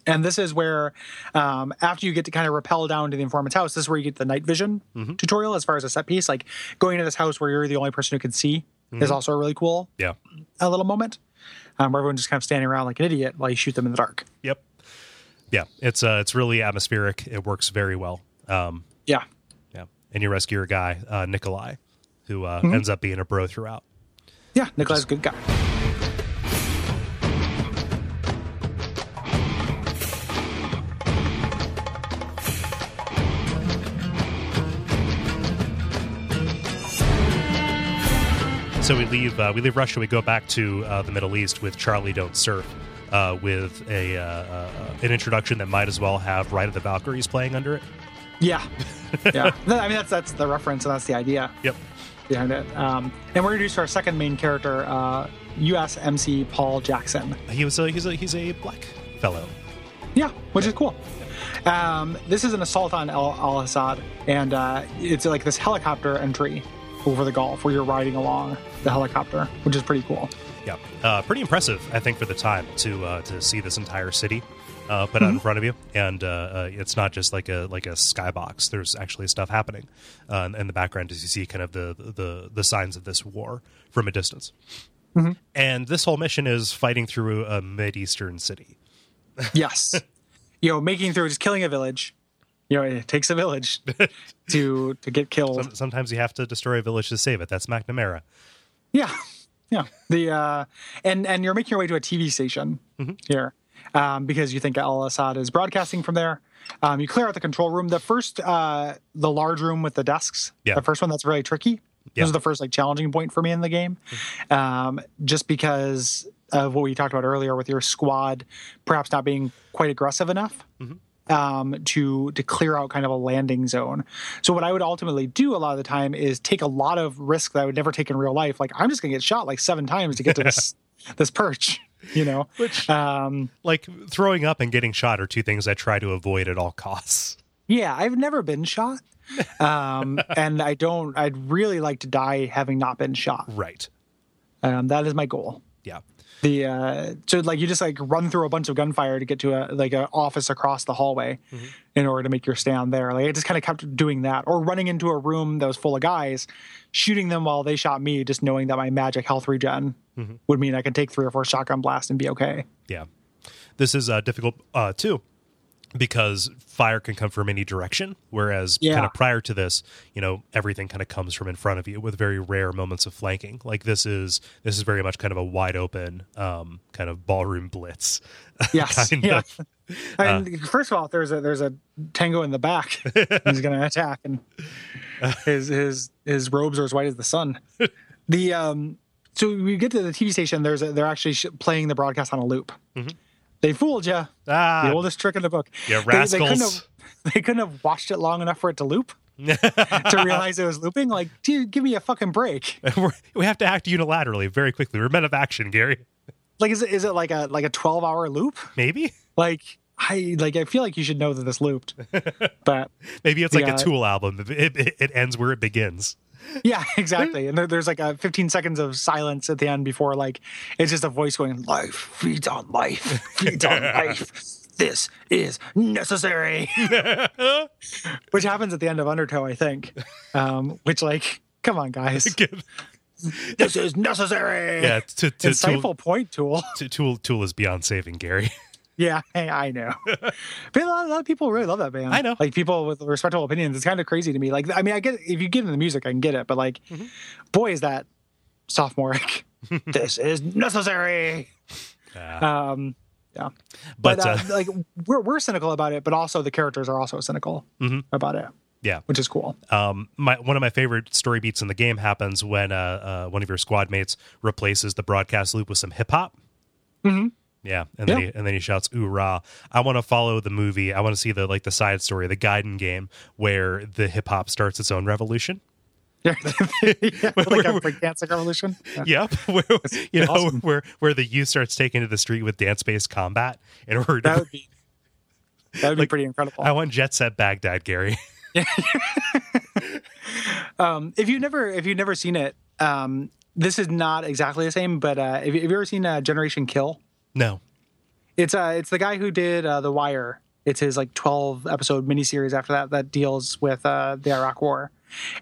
And this is where, um, after you get to kind of rappel down to the informant's house, this is where you get the night vision tutorial as far as a set piece. Like going into this house where you're the only person who can see is also a really cool Yeah. a little moment um, where everyone's just kind of standing around like an idiot while you shoot them in the dark. Yep. Yeah. It's uh, it's really atmospheric. It works very well. Um, Yeah. yeah. And you rescue your guy, uh, Nikolai, who uh, Mm-hmm. ends up being a bro throughout. Yeah. Nikolai's a good guy. So we leave uh, we leave Russia. We go back to uh, the Middle East with Charlie Don't Surf, uh, with a uh, uh, an introduction that might as well have Ride of the Valkyries playing under it. Yeah, yeah. I mean, that's that's the reference, and that's the idea Yep. behind it. Um, and we're introduced to our second main character, uh, USMC Paul Jackson. He was a, he's a he's a black fellow. Yeah, which is cool. Um, this is an assault on Al, Al Assad, and uh, it's like this helicopter entry over the Gulf where you're riding along the helicopter, which is pretty cool. Yeah, uh, pretty impressive, I think, for the time to uh, to see this entire city uh, put out in front of you, and uh, uh, it's not just like a like a skybox. There's actually stuff happening uh, in the background as you see kind of the the the signs of this war from a distance. And this whole mission is fighting through a mid eastern city. Yes, you know, making through just killing a village. You know, it takes a village to to get killed. Sometimes you have to destroy a village to save it. That's McNamara. Yeah, yeah. The uh, and and you're making your way to a TV station Mm-hmm. here um, because you think Al Assad is broadcasting from there. Um, you clear out the control room. The first, uh, the large room with the desks. Yeah. The first one that's really tricky. Yeah. Mm-hmm. This is the first like challenging point for me in the game, um, just because of what we talked about earlier with your squad perhaps not being quite aggressive enough Mm-hmm. Um, to to clear out kind of a landing zone. So what I would ultimately do a lot of the time is take a lot of risk that I would never take in real life. Like I'm just gonna get shot like seven times to get to this this perch, you know. Which- um, Like throwing up and getting shot are two things I try to avoid at all costs. yeah, I've never been shot, um, and I don't. I'd really like to die having not been shot. Right. Um, that is my goal. Yeah. The uh so like you just like run through a bunch of gunfire to get to a like an office across the hallway in order to make your stand there. Like i just kind of kept doing that or running into a room that was full of guys shooting them while they shot me just knowing that my magic health regen would mean i could take three or four shotgun blasts and be okay. Yeah. This is uh, difficult uh, too because fire can come from any direction. Whereas Yeah. kind of prior to this, you know, everything kind of comes from in front of you with very rare moments of flanking. Like this is this is very much kind of a wide open um, kind of ballroom blitz. yes yeah of. I mean, first of all, there's a there's a tango in the back. He's going to attack, and his his his robes are as white as the sun. The um, so we get to the TV station. There's a, they're actually sh- playing the broadcast on a loop. They fooled you. Ah, the oldest trick in the book. Yeah, They- They, couldn't rascals. have, they couldn't have watched it long enough for it to loop to realize it was looping. Like, dude, give me a fucking break. We have to act unilaterally very quickly. We're men of action, Gary. Like, is it is it like a like a twelve hour loop? Maybe, Like, I like I feel like you should know that this looped, but maybe it's like Yeah. a Tool album. It, it, it ends where it begins. Yeah, exactly. And there's like a 15 seconds of silence at the end before like it's just a voice going, "Life feeds on life, feeds on life." This is necessary, which happens at the end of Undertow, I think. Um, which, like, come on, guys, this is necessary. yeah, to, to, Insightful Tool, point, Tool. to, Tool, Tool is beyond saving, Gary. Yeah, I know. but a lot, a lot of people really love that band. I know. Like people with respectable opinions. It's kind of crazy to me. Like, I mean, I get if you get into the music, I can get it. But like, Mm-hmm. boy, is that sophomoric. this is necessary. Um, yeah. But, But, uh, uh, like, we're we're cynical about it, but also the characters are also cynical Mm-hmm. about it, yeah, which is cool. um, my one of my favorite story beats in the game happens when uh, uh, one of your squad mates replaces the broadcast loop with some hip hop. Mm-hmm. Yeah, and then Yeah. he, and then he shouts "Oorah!" I want to follow the movie. I want to see the like the side story, the Gaiden game, where the hip hop starts its own revolution. yeah, like a breakdancing revolution. Yeah. Yep, where, you know awesome. where where the youth starts taking to the street with dance based combat in order That to. would be that would be pretty incredible. I want Jet Set Baghdad, Gary. Um, if you've never if you've never seen it, um, this is not exactly the same. But uh, have, you, have you ever seen uh, Generation Kill? No, It's uh, it's the guy who did uh, The Wire. It's his like twelve episode miniseries after that that deals with uh, the Iraq War,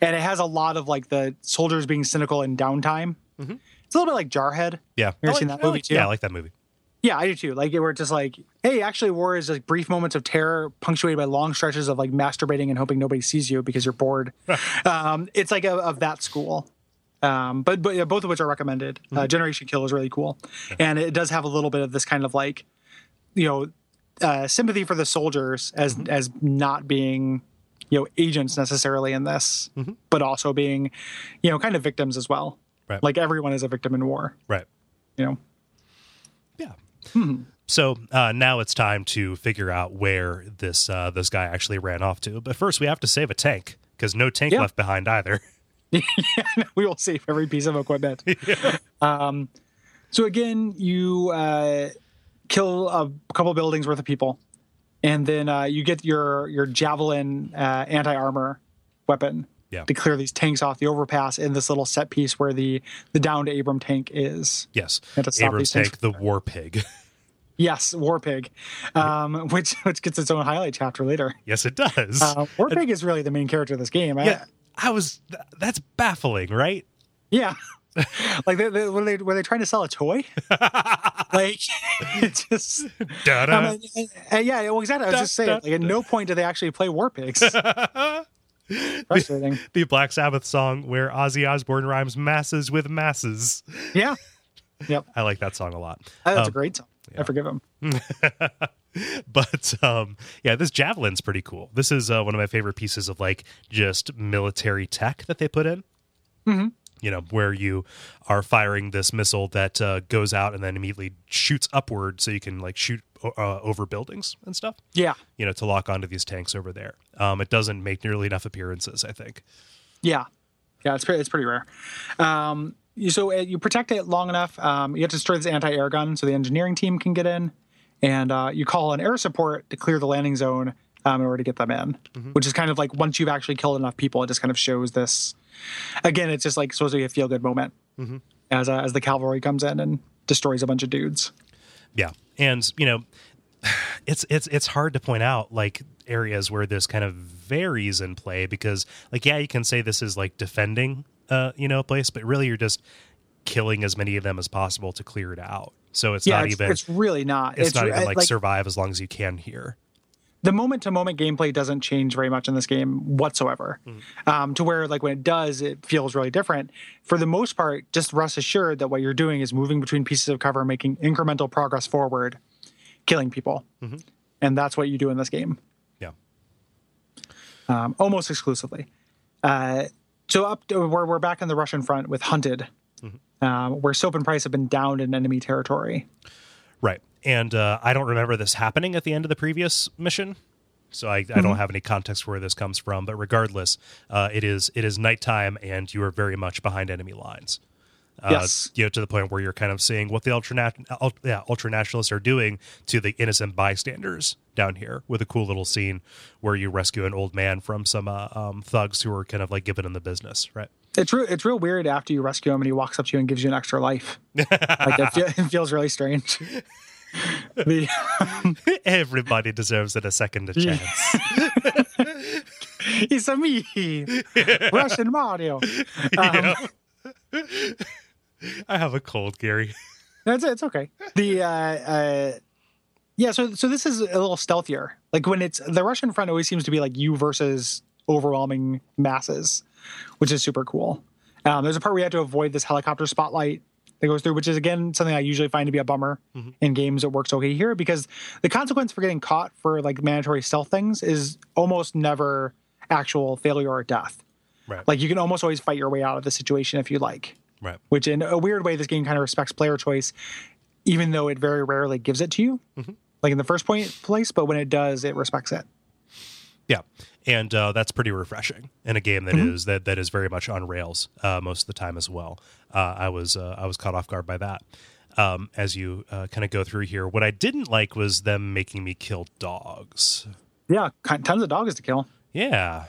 and it has a lot of like the soldiers being cynical in downtime. It's a little bit like Jarhead. yeah, You ever I seen like- that I movie like- too? Yeah, I like that movie. Yeah, I do too. Like where it's just like, hey, actually, war is like brief moments of terror punctuated by long stretches of like masturbating and hoping nobody sees you because you're bored. um, it's like a, of that school. Um, but but yeah, both of which are recommended. Uh, Generation Kill is really cool, and it does have a little bit of this kind of like, you know, uh, sympathy for the soldiers as as not being, you know, agents necessarily in this, but also being, you know, kind of victims as well. Right. Like everyone is a victim in war. Right. You know. Yeah. So uh, now it's time to figure out where this uh, this guy actually ran off to. But first, we have to save a tank because no tank Yeah. left behind either. we will save every piece of equipment. um, so again, you uh, kill a couple buildings worth of people, and then uh, you get your your javelin uh, anti armor weapon Yeah. to clear these tanks off the overpass in this little set piece where the the downed Abram tank is. Yes, And to stop Abrams tank, the war pig. Yes, War Pig, um, which which gets its own highlight chapter later. yes, it does. Uh, War Pig is really the main character of this game. Yeah, I was. th- that's baffling, right? Yeah. like they, they, were they were they trying to sell a toy? like it just Da-da. um, and- and- yeah, well, exactly. I was just saying, like at no point do they actually play War Pigs. Frustrating. the Black Sabbath song where Ozzy Osbourne rhymes masses with masses. Yeah. Yep. I like that song a lot. Oh, that's Um, a great song. I forgive him. but um yeah this javelin's pretty cool this is uh, one of my favorite pieces of like just military tech that they put in mm-hmm. you know where you are firing this missile that uh, goes out and then immediately shoots upward so you can like shoot uh, over buildings and stuff Yeah. you know to lock onto these tanks over there um it doesn't make nearly enough appearances i think Yeah. Yeah, it's pretty, it's pretty rare. Um, so uh, you protect it long enough. Um, you have to destroy this anti-air gun so the engineering team can get in, and uh, you call an air support to clear the landing zone um, in order to get them in. Which is kind of like once you've actually killed enough people, it just kind of shows this. Again, it's just like supposed to be a feel-good moment as uh, as the cavalry comes in and destroys a bunch of dudes. Yeah, and you know, it's it's it's hard to point out like areas where this kind of varies in play because like yeah, you can say this is like defending uh you know a place, but really you're just killing as many of them as possible to clear it out. So it's Yeah, not it's, even it's really not. it's, not uh, even like, survive as long as you can here. the moment to moment gameplay doesn't change very much in this game whatsoever. Um, to where like when it does, it feels really different. For the most part, just rest assured that what you're doing is moving between pieces of cover, making incremental progress forward, killing people, and that's what you do in this game Yeah. um, almost exclusively. Uh, so up to where we're back on the Russian front with Hunted, um, where Soap and Price have been downed in enemy territory. Right. And uh, I don't remember this happening at the end of the previous mission. So I, I Mm-hmm. don't have any context for where this comes from, but regardless, uh, it is it is nighttime, and you are very much behind enemy lines. Uh, Yes. you know, to the point where you're kind of seeing what the ultra ul- yeah, ultra nationalists are doing to the innocent bystanders down here, with a cool little scene where you rescue an old man from some uh, um, thugs who are kind of like giving him the business, right? It's real. It's real weird after you rescue him and he walks up to you and gives you an extra life. like it, feel, it feels really strange. the, Everybody deserves it a second chance. it's a me, Russian Mario. Um, I have a cold, Gary. That's it. It's okay. The uh, uh, yeah. So so this is a little stealthier. Like when it's the Russian front always seems to be like you versus overwhelming masses, which is super cool. Um, there's a part where you have to avoid this helicopter spotlight that goes through, which is again something I usually find to be a bummer in games. It works okay here because the consequence for getting caught for like mandatory stealth things is almost never actual failure or death. Right. Like you can almost always fight your way out of the situation if you like right. which in a weird way this game kind of respects player choice even though it very rarely gives it to you like in the first point place but when it does it respects it Yeah, and uh, that's pretty refreshing in a game that is that that is very much on rails uh, most of the time as well. Uh, I was uh, I was caught off guard by that. Um, as you uh, kind of go through here, what I didn't like was them making me kill dogs. yeah tons of dogs to kill Yeah,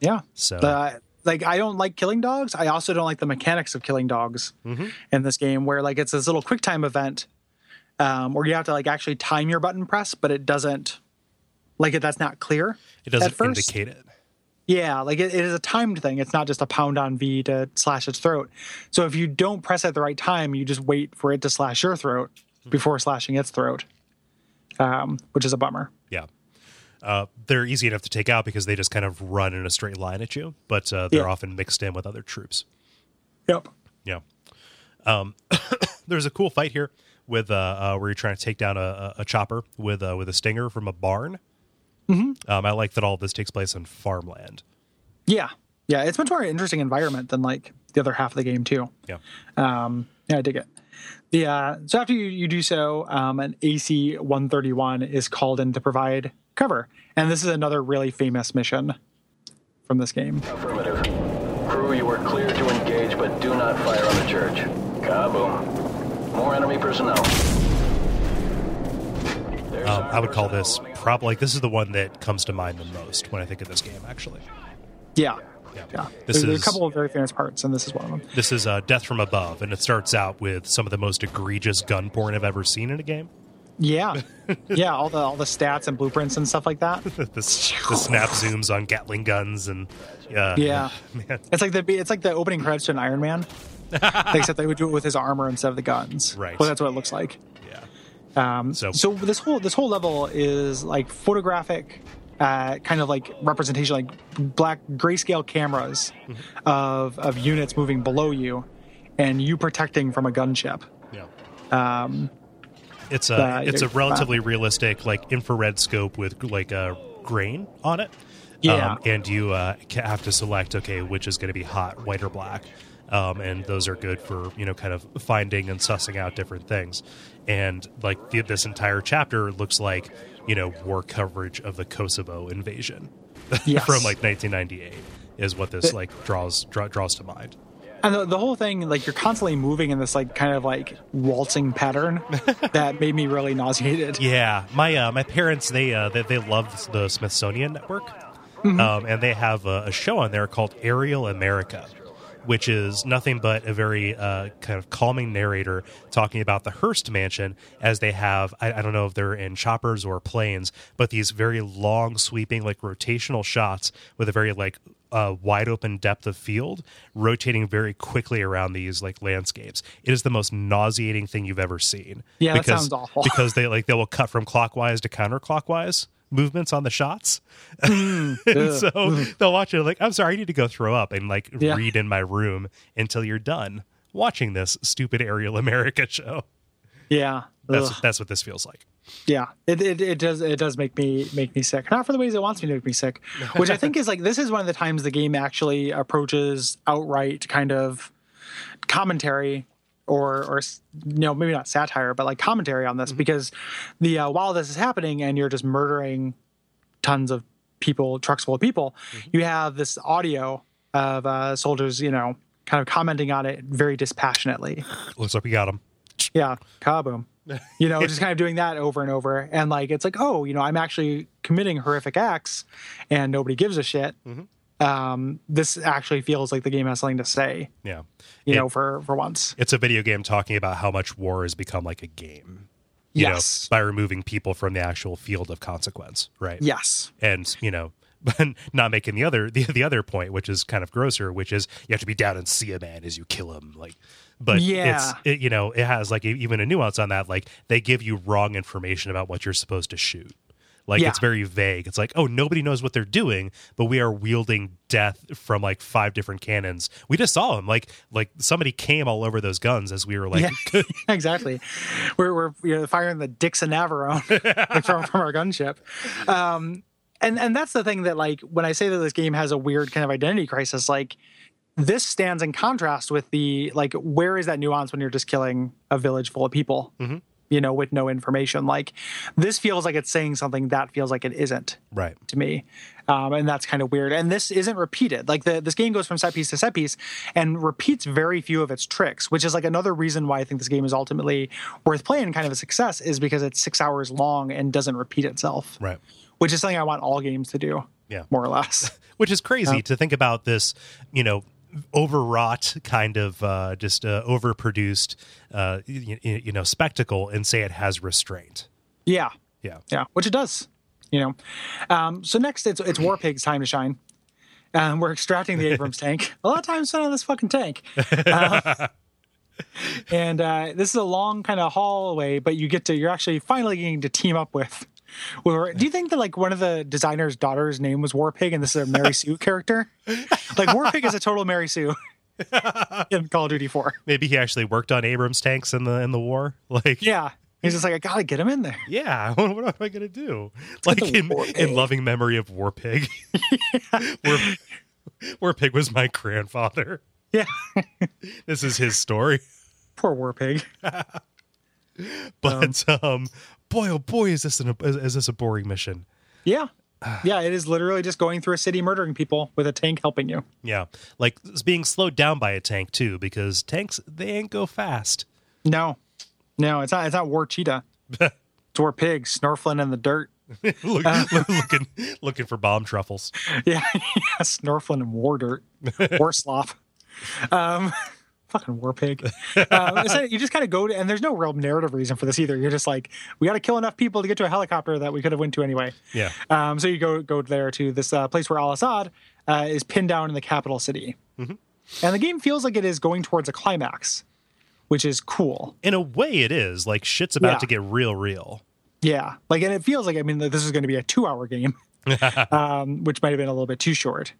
yeah So- The- like i don't like killing dogs i also don't like the mechanics of killing dogs in this game where like it's this little quick time event um, where you have to like actually time your button press but it doesn't like that's not clear it doesn't indicate it. Yeah, like it, it is a timed thing. It's not just a pound on V to slash its throat. So if you don't press at the right time, you just wait for it to slash your throat before slashing its throat, um, which is a bummer. Yeah. Uh, they're easy enough to take out because they just kind of run in a straight line at you, but uh, they're Yeah. often mixed in with other troops. Yep. Yeah. Um, there's a cool fight here with uh, uh, where you're trying to take down a, a, a chopper with uh, with a stinger from a barn. Mm-hmm. Um, I like that all of this takes place on farmland. Yeah. Yeah. It's much more interesting environment than like the other half of the game too. Yeah. Um, yeah, I dig it. The uh, so after you, you do so, um, an AC 131 is called in to provide cover, and this is another really famous mission from this game. Affirmative. Crew, you are clear to engage, but do not fire on the church. Kaboom. More enemy personnel. There's Um, I would call this probably like this is the one that comes to mind the most when I think of this game. Actually, Yeah, yeah. yeah. This There- there are is a couple of very famous parts, and this is one of them. this is uh, Death from Above, and it starts out with some of the most egregious gun porn I've ever seen in a game. Yeah, yeah. All the all the stats and blueprints and stuff like that. the, the snap zooms on Gatling guns and uh, Yeah. man. It's like the it's like the opening credits to an Iron Man, except they would do it with his armor instead of the guns. Right. Well, that's what it looks like. Um, So- so, this whole this whole level is like photographic, uh, kind of like representation, like black grayscale cameras Mm-hmm. of of units moving below you, and you protecting from a gunship. Yeah. Um, It's a Uh, it's a relatively realistic like infrared scope with like a grain on it. Yeah. Um, and you uh, have to select okay which is going to be hot, white or black. Um, and those are good for you know kind of finding and sussing out different things. And like the, this entire chapter looks like you know war coverage of the Kosovo invasion Yes. from like 1998 is what this like draws draw, draws to mind. And the, the whole thing, like you're constantly moving in this like kind of like waltzing pattern that made me really nauseated. Yeah, my uh, my parents they uh, they, they love the Smithsonian Network, um, and they have a, a show on there called Aerial America, which is nothing but a very uh, kind of calming narrator talking about the Hearst Mansion as they have. I, I don't know if they're in choppers or planes, but these very long, sweeping, like rotational shots with a very like uh, wide open depth of field, rotating very quickly around these like landscapes. It is the most nauseating thing you've ever seen. Yeah, that sounds awful. Because they like they will cut from clockwise to counterclockwise movements on the shots. Mm, and so they'll watch it like, I'm sorry, I need to go throw up and like Yeah. read in my room until you're done watching this stupid Aerial America show. Yeah. That's Ugh. that's what this feels like. Yeah, it, it it does it does make me make me sick. Not for the ways it wants me to make me sick, which I think is like this is one of the times the game actually approaches outright kind of commentary or or you know maybe not satire but like commentary on this because the uh, while this is happening and you're just murdering tons of people trucks full of people you have this audio of uh, soldiers you know kind of commenting on it very dispassionately Looks like we got him. yeah, kaboom. You know, just kind of doing that over and over. And like, it's like, oh, you know, I'm actually committing horrific acts and nobody gives a shit. Um, this actually feels like the game has something to say, Yeah. you It- know, for, for once. it's a video game talking about how much war has become like a game. You Yes. know, by removing people from the actual field of consequence, right? Yes. and you know but not making the other the, the other point which is kind of grosser which is you have to be down and see a man as you kill him like but Yeah. it's it, you know it has like even a nuance on that like they give you wrong information about what you're supposed to shoot like Yeah. it's very vague it's like oh nobody knows what they're doing but we are wielding death from like five different cannons we just saw him like like somebody came all over those guns as we were like yeah, exactly. We're, we're you know, firing the Dixon Navarone from, from our gunship. Um, and, and that's the thing that like, when I say that this game has a weird kind of identity crisis, like this stands in contrast with the, like, where is that nuance when you're just killing a village full of people, you know, with no information? Like this feels like it's saying something that feels like it isn't right to me. Um, and that's kind of weird. And this isn't repeated. Like the, this game goes from set piece to set piece and repeats very few of its tricks, which is like another reason why I think this game is ultimately worth playing kind of a success is because it's six hours long and doesn't repeat itself, right which is something I want all games to do. Yeah. More or less. which is crazy to think about this you know overwrought kind of uh, just uh, overproduced uh, you, you know spectacle and say it has restraint yeah. yeah Yeah. Which it does, you know. Um, so next it's, it's War Pig's time to shine. Um, we're extracting the Abrams tank. A lot of time spent on this fucking tank. Uh, and uh, this is a long kind of hallway, but you get to you're actually finally getting to team up with. Do you think that like one of the designer's daughter's name was War Pig and this is a Mary Sue character? Like War Pig is a total Mary Sue in Call of Duty 4. maybe he actually worked on abrams tanks in the in the war like Yeah. He's just like, I gotta get him in there. yeah what, what am i gonna do like in, in loving memory of war pig war, war pig was my grandfather Yeah. This is his story. Poor war pig. But um, boy, oh boy, is this an, is, is this a boring mission? Yeah. Yeah, it is literally just going through a city murdering people with a tank helping you. Yeah, like it's being slowed down by a tank too, because tanks they ain't go fast. No. No, it's not it's not war cheetah. it's war pig snorfling in the dirt. Look, Uh. looking looking for bomb truffles. Yeah, yeah snorfling in war dirt. War sloth. Um fucking war pig. So you just kind of go to, and there's no real narrative reason for this either. You're just like, we got to kill enough people to get to a helicopter that we could have went to anyway. Yeah, Um, so you go go there to this uh, place where Al Assad uh, is pinned down in the capital city, Mm-hmm. and the game feels like it is going towards a climax, which is cool. in a way, it is like shit's about Yeah. to get real, real. Yeah, like and it feels like I mean this is going to be a two-hour game, um, which might have been a little bit too short.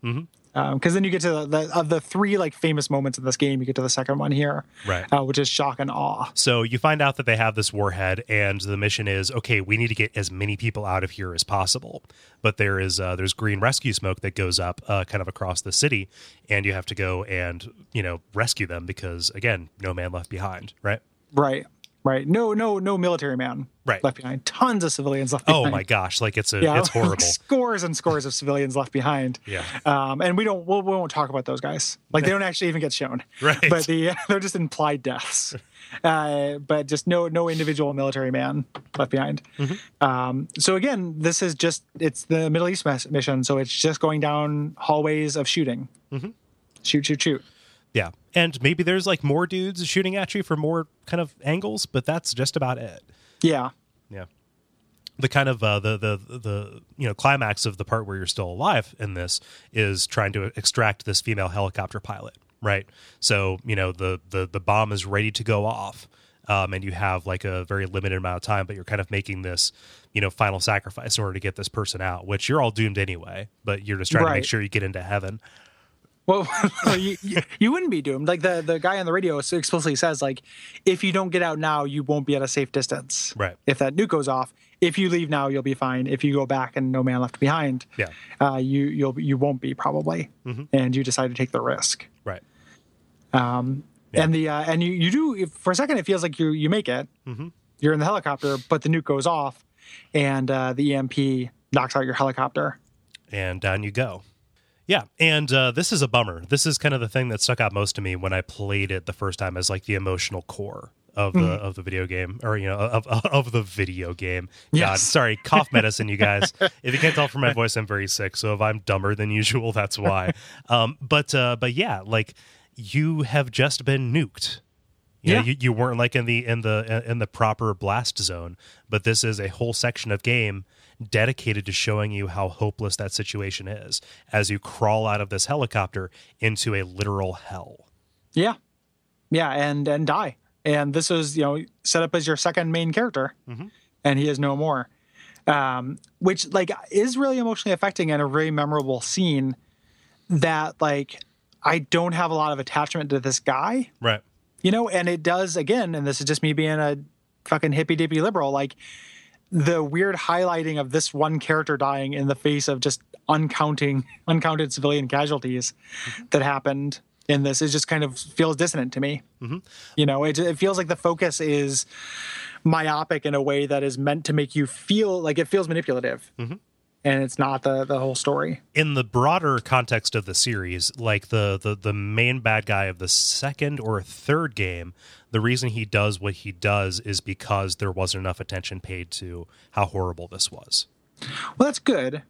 Because Mm-hmm. then you get to the, the of the three like famous moments in this game, you get to the second one here, Right. Uh, which is shock and awe. So you find out that they have this warhead, and the mission is okay. We need to get as many people out of here as possible. But there is uh, there's green rescue smoke that goes up uh, kind of across the city, and you have to go and you know rescue them because again, no man left behind. Right. Right, right. No, no, no military man Right. left behind. Tons of civilians left behind. Oh my gosh! Like it's a Yeah, it's horrible. scores and scores of civilians left behind. Yeah. um, and we don't we'll, we won't talk about those guys. Like they don't actually even get shown. Right. but the they're just implied deaths. Uh, but just no no individual military man left behind. Mm-hmm. Um, so again, this is just it's the Middle East mission, so it's just going down hallways of shooting. Mm-hmm. Shoot, shoot, shoot. Yeah, and maybe there's like more dudes shooting at you for more kind of angles, but that's just about it. Yeah, Yeah. The kind of uh, the the the you know climax of the part where you're still alive in this is trying to extract this female helicopter pilot, right? So you know the the the bomb is ready to go off, um, and you have like a very limited amount of time, but you're kind of making this you know final sacrifice in order to get this person out, which you're all doomed anyway. But you're just trying to make sure you get into heaven. Well, you, you, wouldn't be doomed. Like the, the guy on the radio explicitly says, like, if you don't get out now, you won't be at a safe distance. Right. If that nuke goes off, if you leave now, you'll be fine. If you go back and no man left behind, Yeah. uh, you you'll you won't be probably, and you decide to take the risk. Right. Um. And the uh, and you you do if- for a second it feels like you you make it. You're in the helicopter, but the nuke goes off, and uh, the EMP knocks out your helicopter. and down you go. Yeah, and uh, this is a bummer. This is kind of the thing that stuck out most to me when I played it the first time as like the emotional core of the of the video game, or you know, of of the video game. God, sorry, cough medicine, you guys. if you can't tell from my voice, I'm very sick. So if I'm dumber than usual, that's why. um, but uh, but yeah, like you have just been nuked. You, know, Yeah. you, you weren't like in the in the in the proper blast zone, but this is a whole section of game dedicated to showing you how hopeless that situation is as you crawl out of this helicopter into a literal hell. Yeah, yeah, and and die. And this is you know set up as your second main character, and he is no more. Um, which like is really emotionally affecting and a very memorable scene. That like I don't have a lot of attachment to this guy, Right. You know, and it does again. And this is just me being a fucking hippy dippy liberal. Like the weird highlighting of this one character dying in the face of just uncounting uncounted civilian casualties that happened in this is just kind of feels dissonant to me. Mm-hmm. You know, it, it feels like the focus is myopic in a way that is meant to make you feel like it feels manipulative, mm-hmm. And it's not the the whole story. in the broader context of the series, like the, the the main bad guy of the second or third game, the reason he does what he does is because there wasn't enough attention paid to how horrible this was. Well, that's good.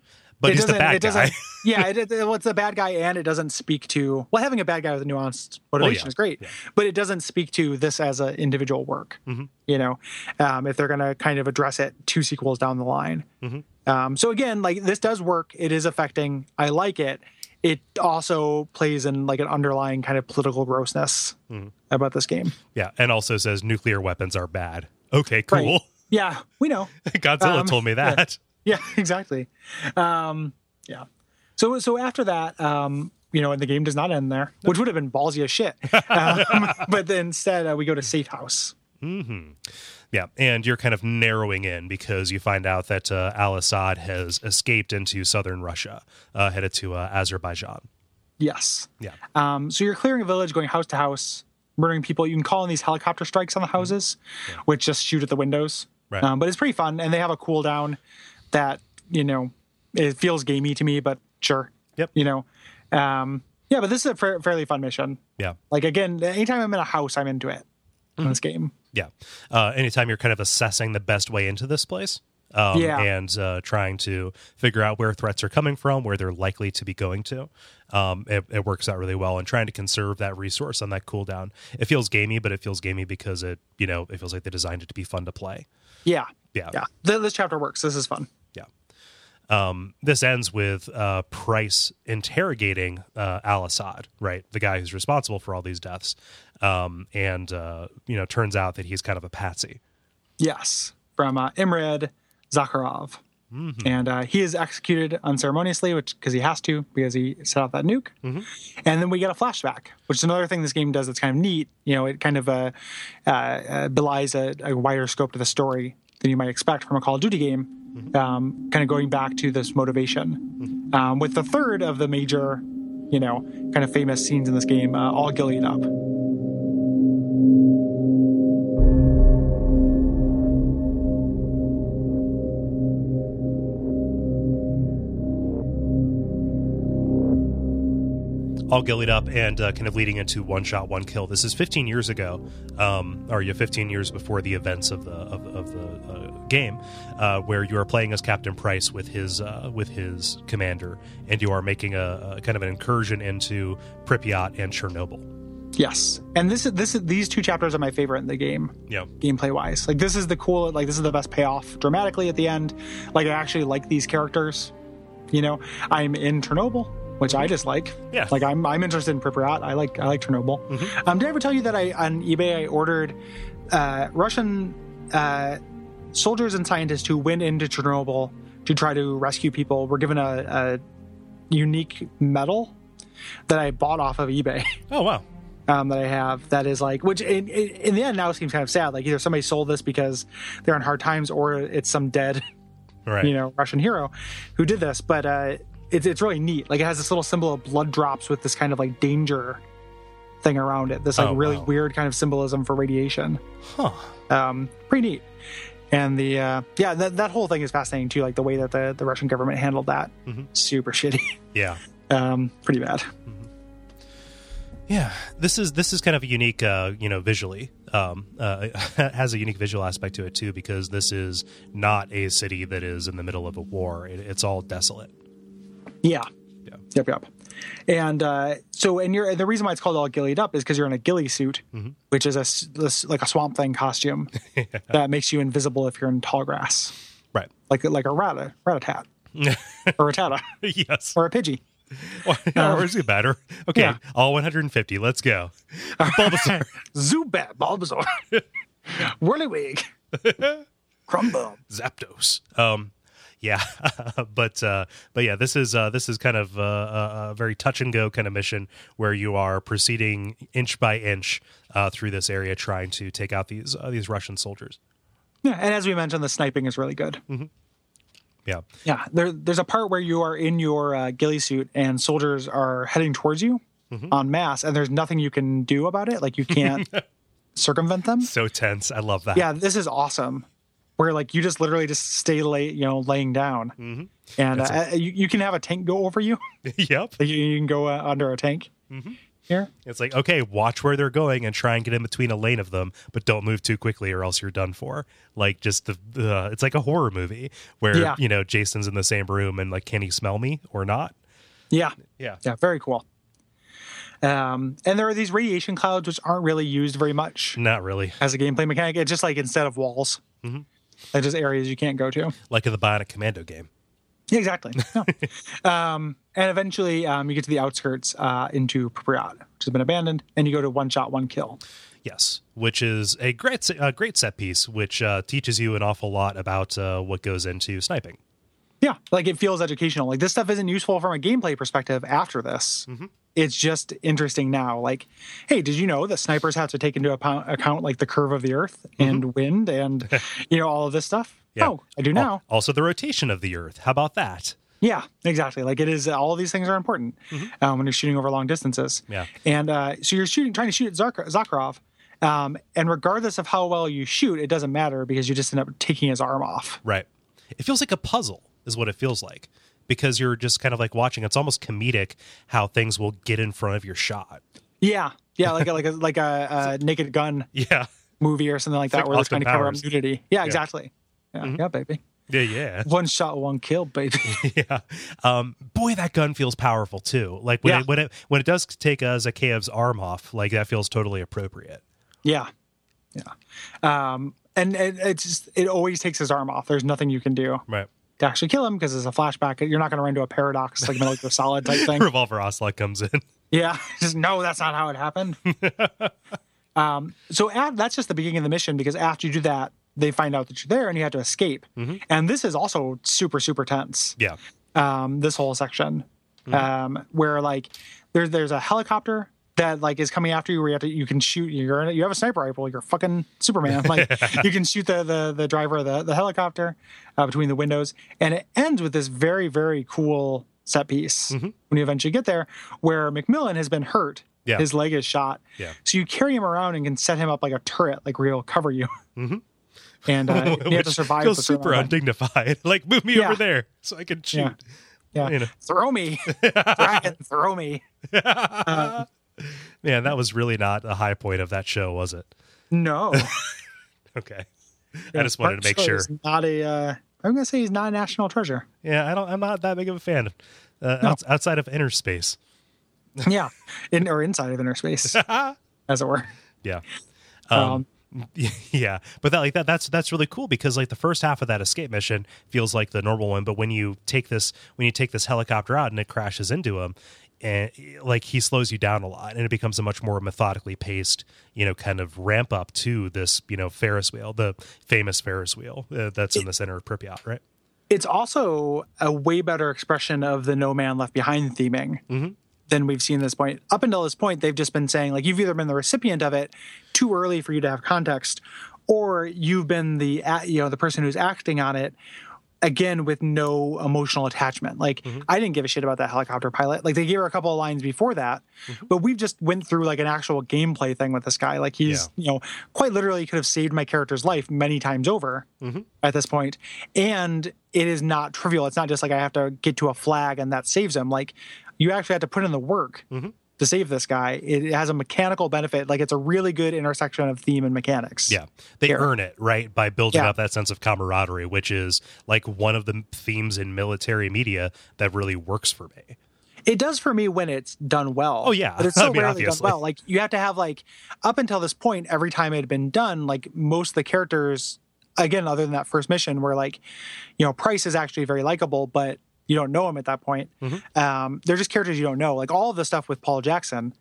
But It he's the doesn't- bad it guy. yeah, it, it, well, it's a bad guy, and it doesn't speak to well, having a bad guy with a nuanced motivation yeah, is great, yeah. but it doesn't speak to this as an individual work. Mm-hmm. You know, um, if they're going to kind of address it two sequels down the line. Mm-hmm. Um, so again, like this does work. It is affecting. I like it. It also plays in like an underlying kind of political grossness Mm-hmm. about this game. Yeah, and also says nuclear weapons are bad. Okay, cool. Right. Yeah, we know. Godzilla Um, told me that. Yeah, exactly. Um, yeah. So so after that, um, you know, and the game does not end there, which would have been ballsy as shit. Um, but then instead, uh, we go to safe house. Yeah, and you're kind of narrowing in because you find out that uh, Al Assad has escaped into southern Russia, uh, headed to uh, Azerbaijan. Yes. Yeah. Um, so you're clearing a village, going house to house, murdering people. You can call in these helicopter strikes on the houses, which just shoot at the windows. Right. Um, but it's pretty fun, and they have a cooldown that you know it feels gamey to me, but sure. Yep. You know, um, yeah. But this is a fa- fairly fun mission. Yeah. Like again, anytime I'm in a house, I'm into it in this game. Yeah. Uh, anytime you're kind of assessing the best way into this place. Um, Yeah. And uh, trying to figure out where threats are coming from, where they're likely to be going to. Um, it, it works out really well. And trying to conserve that resource on that cooldown. It feels gamey, but it feels gamey because it, you know, it feels like they designed it to be fun to play. Yeah. Yeah. Yeah. Th- this chapter works. This is fun. Um, this ends with uh, Price interrogating uh, Al Assad, right? The guy who's responsible for all these deaths. Um, and, uh, you know, turns out that he's kind of a patsy. Yes, from uh, Imran Zakharov. And uh, he is executed unceremoniously, which because he has to, because he set off that nuke. And then we get a flashback, which is another thing this game does that's kind of neat. You know, it kind of uh, uh, uh, belies a, a wider scope to the story than you might expect from a Call of Duty game. Um, kind of going back to this motivation, um, with the third of the major, you know, kind of famous scenes in this game, uh, all gillied up. All gillied up and uh, kind of leading into one shot, one kill. This is 15 years ago, um, or yeah, 15 years before the events of the of, of the uh, game, uh, where you are playing as Captain Price with his uh, with his commander, and you are making a, a kind of an incursion into Pripyat and Chernobyl. Yes, and this is this is these two chapters are my favorite in the game. Yeah, gameplay wise. Like this is the cool like this is the best payoff dramatically at the end. Like I actually like these characters. You know, I'm in Chernobyl, which I just like. Yeah. Like I'm I'm interested in Pripyat. I like I like Chernobyl. Um did I ever tell you that I on eBay I ordered uh Russian uh soldiers and scientists who went into Chernobyl to try to rescue people were given a, a unique medal that I bought off of eBay. Oh wow. um, that I have that is like, which in, in, in the end now seems kind of sad. Like either somebody sold this because they're in hard times, or it's some dead, Right. you know, Russian hero who did this. But uh, it's it's really neat. Like it has this little symbol of blood drops with this kind of like danger thing around it. This like Oh, really wow. weird kind of symbolism for radiation. Huh. Um, pretty neat. And the uh, yeah, that, that whole thing is fascinating too. Like the way that the, the Russian government handled that, Mm-hmm. super shitty. Yeah. um, pretty bad. Yeah, this is this is kind of a unique, uh, you know, visually um, uh, has a unique visual aspect to it too, because this is not a city that is in the middle of a war. It, it's all desolate. Yeah. Yeah. Yep, yep. And uh, so, and you're the reason why it's called all gillied up is because you're in a ghillie suit, Mm-hmm. which is a this, like a swamp thing costume that makes you invisible if you're in tall grass, Right. like like a rat, rat tat, or a tata, yes. or a pidgey. or is it better? Okay, yeah. all 150. Let's go. Bulbasaur. Zubat, Bulbasaur, Whirlywig, Crumbum. Zapdos. Um, yeah, but uh, but yeah, this is uh, this is kind of uh, a, a very touch and go kind of mission where you are proceeding inch by inch uh, through this area, trying to take out these uh, these Russian soldiers. Yeah, and as we mentioned, the sniping is really good. Yeah, Yeah, there, there's a part where you are in your uh, ghillie suit and soldiers are heading towards you en masse, and there's nothing you can do about it. Like you can't circumvent them. so tense. I love that. Yeah, this is awesome. Where like you just literally just stay lay, you know, laying down, and uh, you, you can have a tank go over you. yep. You, you can go uh, under a tank. Here, It's like okay, watch where they're going and try and get in between a lane of them, but don't move too quickly or else you're done for. Like just the, uh, it's like a horror movie where Yeah. you know Jason's in the same room and like, can he smell me or not? yeah, Yeah. yeah, very cool. Um, and there are these radiation clouds which aren't really used very much Not really. as a gameplay mechanic. It's just like instead of walls, they're just areas you can't go to. Like in the Bionic Commando game. Yeah, exactly. No. um, and eventually, um, you get to the outskirts uh, into Pripyat, which has been abandoned, and you go to one shot, one kill. Yes, which is a great a great set piece, which uh, teaches you an awful lot about uh, what goes into sniping. Yeah, like it feels educational. Like this stuff isn't useful from a gameplay perspective after this. It's just interesting now. Like, hey, did you know that snipers have to take into account, account like the curve of the Earth and wind and you know all of this stuff? Yeah. Oh, I do now. Also, the rotation of the Earth. How about that? Yeah, exactly. Like it is. All of these things are important um, when you're shooting over long distances. Yeah. And uh, so you're shooting, trying to shoot at Zakh- Zakharov, um, and regardless of how well you shoot, it doesn't matter because you just end up taking his arm off. Right. It feels like a puzzle, is what it feels like, because you're just kind of like watching. It's almost comedic how things will get in front of your shot. Yeah, yeah, like a, like a like a, a Naked Gun Yeah. movie or something like that, like where they're Austin trying to cover up nudity. Yeah, exactly. Yeah, Mm-hmm. yeah, baby. Yeah. Yeah. One shot, one kill, baby. yeah. Um, boy, that gun feels powerful too. Like when Yeah. it when it when it does take uh, Zakhaev's arm off, like that feels totally appropriate. yeah, yeah. Um, and it, it's just it always takes his arm off. There's nothing you can do Right. To actually kill him because it's a flashback. You're not going to run into a paradox like Metal Gear Solid type thing. Revolver Ocelot comes in. Yeah, just no, that's not how it happened. um, so at, that's just the beginning of the mission because after you do that, they find out that you're there and you have to escape. And this is also super super tense. Yeah. Um, this whole section, um, where like there's there's a helicopter that like is coming after you where you have to you can shoot you're in you have a sniper rifle you're fucking superman like you can shoot the the, the driver of the, the helicopter uh, between the windows and it ends with this very very cool set piece when you eventually get there where MacMillan has been hurt Yeah. his leg is shot Yeah. so you carry him around and can set him up like a turret like where he'll cover you and uh, you have to survive feels for a certain super amount of time. undignified. like move me Yeah. over there so I can shoot. Yeah. yeah you know. throw me dragon throw me Man, that was really not a high point of that show, was it? no Okay. I just wanted to make sure. Not a. Uh, I'm gonna say he's not a national treasure. Yeah, I don't. I'm not that big of a fan. Uh, outs- outside of Innerspace. yeah, in or inside of Innerspace, as it were. Yeah. Um, yeah but that like that that's that's really cool because like the first half of that escape mission feels like the normal one but when you take this when you take this helicopter out and it crashes into him and like he slows you down a lot and it becomes a much more methodically paced you know kind of ramp up to this you know ferris wheel the famous ferris wheel uh, that's in the center of pripyat right it's also a way better expression of the No Man Left Behind theming than we've seen this point. Up until this point, they've just been saying like you've either been the recipient of it too early for you to have context, or you've been the you know the person who's acting on it again with no emotional attachment. Like mm-hmm. i didn't give a shit about that helicopter pilot. Like they gave her a couple of lines before that mm-hmm. but we've just went through like an actual gameplay thing with this guy. Like he's you know quite literally could have saved my character's life many times over mm-hmm. at this point. And it is not trivial. It's not just like i have to get to a flag and that saves him. Like you actually have to put in the work to save this guy it has a mechanical benefit like it's a really good intersection of theme and mechanics Yeah. They Here. earn it, right? By building Yeah. up that sense of camaraderie, which is like one of the themes in military media that really works for me. It does for me when it's done well. Oh, yeah. but it's I so mean, rarely obviously. done well. Like you have to have like up until this point, every time it had been done, like most of the characters, again, other than that first mission, where like you know Price is actually very likable, but you don't know him at that point. Mm-hmm. Um, they're just characters you don't know. Like all of the stuff with Paul Jackson,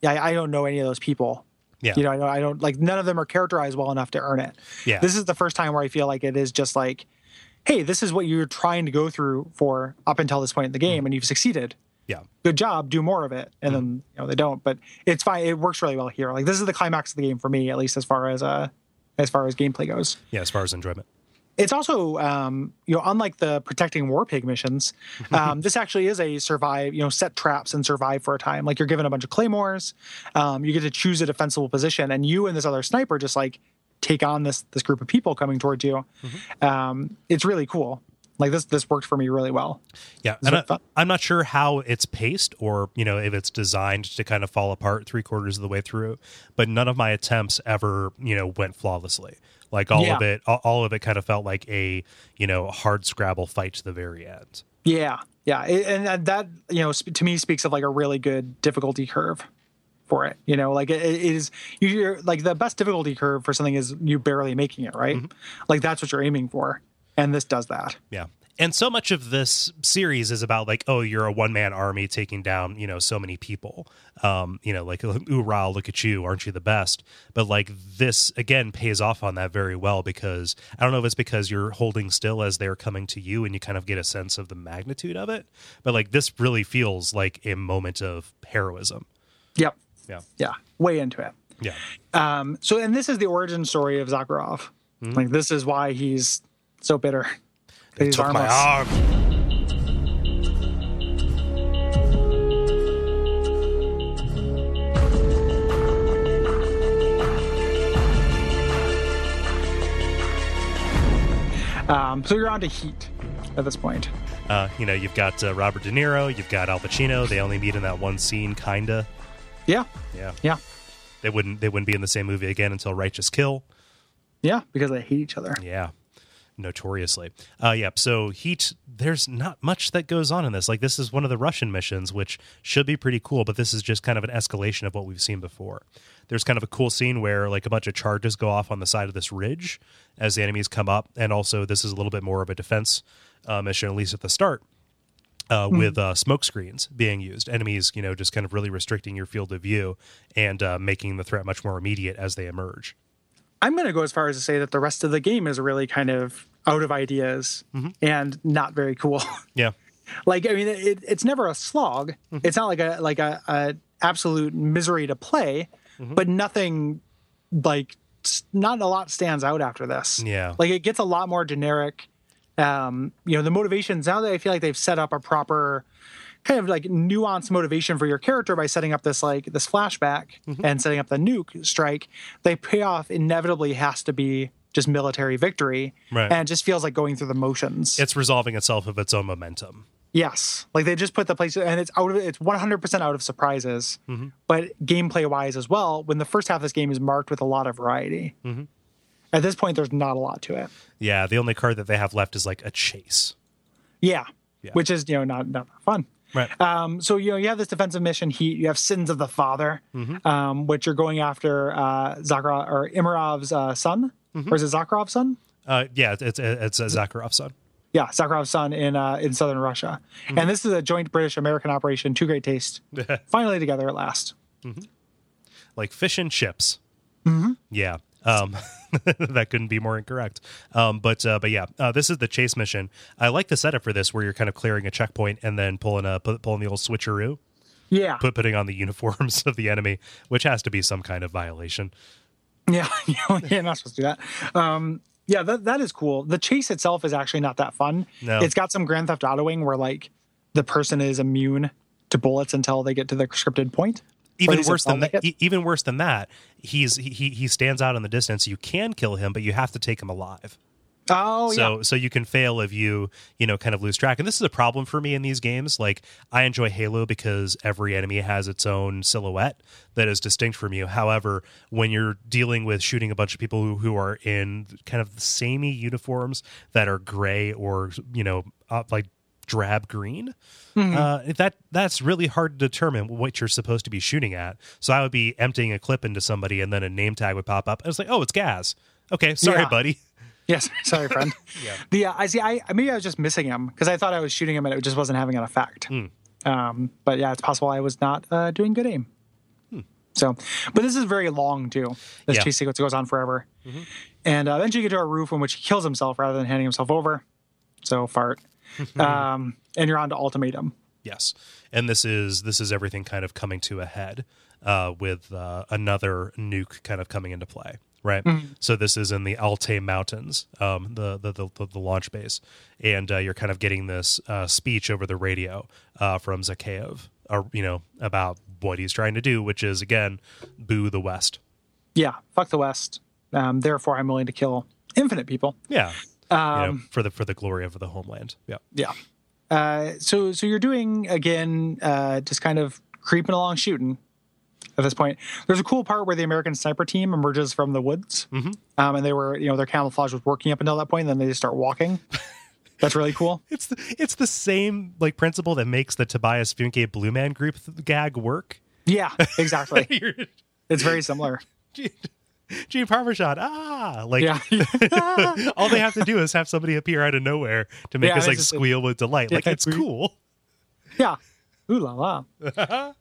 yeah, I, I don't know any of those people. Mm-hmm. Yeah. You know, I don't, I don't like none of them are characterized well enough to earn it. Yeah. This is the first time where I feel like it is just like, hey, this is what you're trying to go through for up until this point in the game, and you've succeeded Yeah. good job, do more of it. And then you know they don't, but it's fine. It works really well here. Like this is the climax of the game for me, at least as far as uh as far as gameplay goes. Yeah, as far as enjoyment. It's also um, you know unlike the protecting war pig missions, um, this actually is a survive. You know, set traps and survive for a time. Like you're given a bunch of claymores, um, you get to choose a defensible position, and you and this other sniper just like take on this this group of people coming towards you. Um, it's really cool. Like this this worked for me really well. Yeah, and I, i'm not sure how it's paced, or you know, if it's designed to kind of fall apart three quarters of the way through. But none of my attempts ever, you know, went flawlessly. Like all of it, all, of it kind of felt like a you know hard scrabble fight to the very end. Yeah, yeah, and that- you know to me speaks of like a really good difficulty curve for it. You know, like it, it is you're like the best difficulty curve for something is you barely making it right. Mm-hmm. Like that's what you're aiming for, and this does that. Yeah. And so much of this series is about like, oh, you're a one man army taking down, you know, so many people. Um, you know, like, ooh, rah, look at you, aren't you the best? But like this again pays off on that very well because I don't know if it's because you're holding still as they're coming to you and you kind of get a sense of the magnitude of it. But like this really feels like a moment of heroism. Yep. Yeah. Yeah. Way into it. Yeah. Um, so, and this is the origin story of Zakharov. Like this is why he's so bitter. They He's took my arm. Um, so you're on to Heat at this point. Uh, you know, you've got uh, Robert De Niro, you've got Al Pacino. They only meet in that one scene, kinda. Yeah. Yeah. Yeah. They wouldn't. They wouldn't be in the same movie again until Righteous Kill. Yeah, because they hate each other. Yeah notoriously. Uh, yeah. So Heat, there's not much that goes on in this. Like this is one of the Russian missions, which should be pretty cool, but this is just kind of an escalation of what we've seen before. There's kind of a cool scene where like a bunch of charges go off on the side of this ridge as the enemies come up, and also this is a little bit more of a defense uh, mission, at least at the start. Uh, with uh, smoke screens being used, enemies, you know, just kind of really restricting your field of view and uh, making the threat much more immediate as they emerge. I'm going to go as far as to say that the rest of the game is really kind of out of ideas mm-hmm. and not very cool. Yeah, like I mean, it, it's never a slog. Mm-hmm. It's not like a like a, a absolute misery to play, mm-hmm. but nothing like not a lot stands out after this. Yeah. like it gets a lot more generic. Um, you know, the motivations now that I feel like they've set up a proper kind of like nuanced motivation for your character by setting up this like this flashback and setting up the nuke strike. They payoff inevitably has to be just military victory, Right. and it just feels like going through the motions. it's resolving itself of its own momentum. Yes, like they just put the place, and it's out of it's one hundred percent out of surprises, Mm-hmm. but gameplay wise as well. When the first half of this game is marked with a lot of variety, Mm-hmm. at this point there's not a lot to it. Yeah, the only card that they have left is like a chase. Yeah, Yeah. which is you know not not fun. Right. Um, so you know you have this defensive mission heat. You have Sins of the Father, Mm-hmm. um, which you're going after uh, Zakharov or Imarov's uh, son, Mm-hmm. or is it Zakharov's son? uh, yeah, it's it's a Zakharov's son. Yeah, Zakharov's son in uh, in southern Russia, Mm-hmm. and this is a joint British American operation. Two great taste, finally together at last. like fish and chips. Mm-hmm. Yeah. Um, that couldn't be more incorrect. Um, but uh, but yeah, uh, this is the chase mission. I like the setup for this, where you're kind of clearing a checkpoint and then pulling a pulling the old switcheroo, Yeah, put putting on the uniforms of the enemy, which has to be some kind of violation. Yeah, you're not supposed to do that. Um, yeah, that that is cool. The chase itself is actually not that fun. No. It's got some Grand Theft Autoing where like the person is immune to bullets until they get to the scripted point. Even worse than that, even worse than that, he's he he stands out in the distance. You can kill him, but you have to take him alive. Oh so yeah, so you can fail if you you know kind of lose track. And this is a problem for me in these games. Like i enjoy halo because every enemy has its own silhouette that is distinct from you. However when you're dealing with shooting a bunch of people who, who are in kind of the samey uniforms that are gray or you know like drab green uh, that that's really hard to determine what you're supposed to be shooting at so i would be emptying a clip into somebody and then a name tag would pop up and it's like oh it's Gaz okay sorry Yeah. buddy yes. Sorry, friend. yeah. The uh, I see. I maybe I was just missing him because I thought I was shooting him and it just wasn't having an effect. Hmm. Um, but yeah, it's possible I was not uh, doing good aim. So, but this is very long too. This Yeah. chase sequence goes on forever, and uh, eventually you get to a roof in which he kills himself rather than handing himself over. So fart, um, and you're on to ultimatum. Yes, and this is this is everything kind of coming to a head uh, with uh, another nuke kind of coming into play, right? So this is in the Altai Mountains, um, the, the the the launch base, and uh, you're kind of getting this uh, speech over the radio uh, from Zakhaev, uh, you know, about what he's trying to do, which is again, boo the West. Yeah, fuck the West. Um, therefore, I'm willing to kill infinite people. Yeah, you know, for the for the glory of the homeland. Yeah. Yeah. Uh, so so you're doing again, uh, just kind of creeping along shooting. At this point, there's a cool part where the American sniper team emerges from the woods, um, and they were, you know, their camouflage was working up until that point. And then they just start walking. That's really cool. It's the it's the same like principle that makes the Tobias Funke Blue Man Group th- gag work. Yeah, exactly. It's very similar. Gene, Parmesan, ah, like Yeah, all they have to do is have somebody appear out of nowhere to make Yeah, us like just- squeal with delight. Like it's cool. yeah. Ooh la la.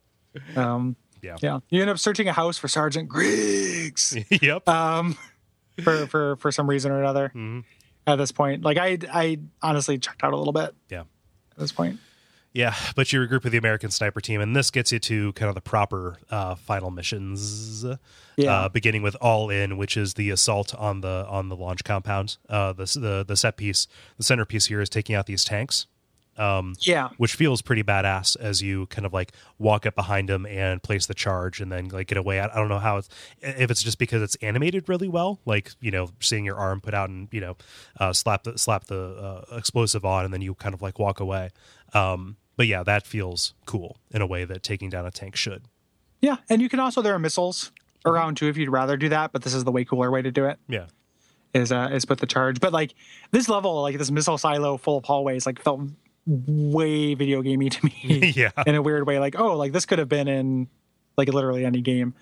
Um, Yeah. yeah. You end up searching a house for Sergeant Griggs. yep. um, for for for some reason or another. Mm-hmm. At this point, like I I honestly checked out a little bit yeah. at this point. Yeah, but you regroup with the American sniper team, and this gets you to kind of the proper uh, final missions. Yeah. Uh, beginning with All In, which is the assault on the on the launch compound. Uh, the the the set piece, the centerpiece here is taking out these tanks Um, Yeah. which feels pretty badass as you kind of like walk up behind them and place the charge and then like get away. I, I don't know how it's if it's just because it's animated really well, like you know, seeing your arm put out and you know, uh, slap the slap the uh, explosive on and then you kind of like walk away. Um, but yeah, that feels cool in a way that taking down a tank should. Yeah, and you can also there are missiles around too if you'd rather do that, but this is the way cooler way to do it. Yeah. Is uh is put the charge. But like this level, like this missile silo full of hallways, like felt way video gamey to me. Yeah. In a weird way. Like, oh, like this could have been in like literally any game.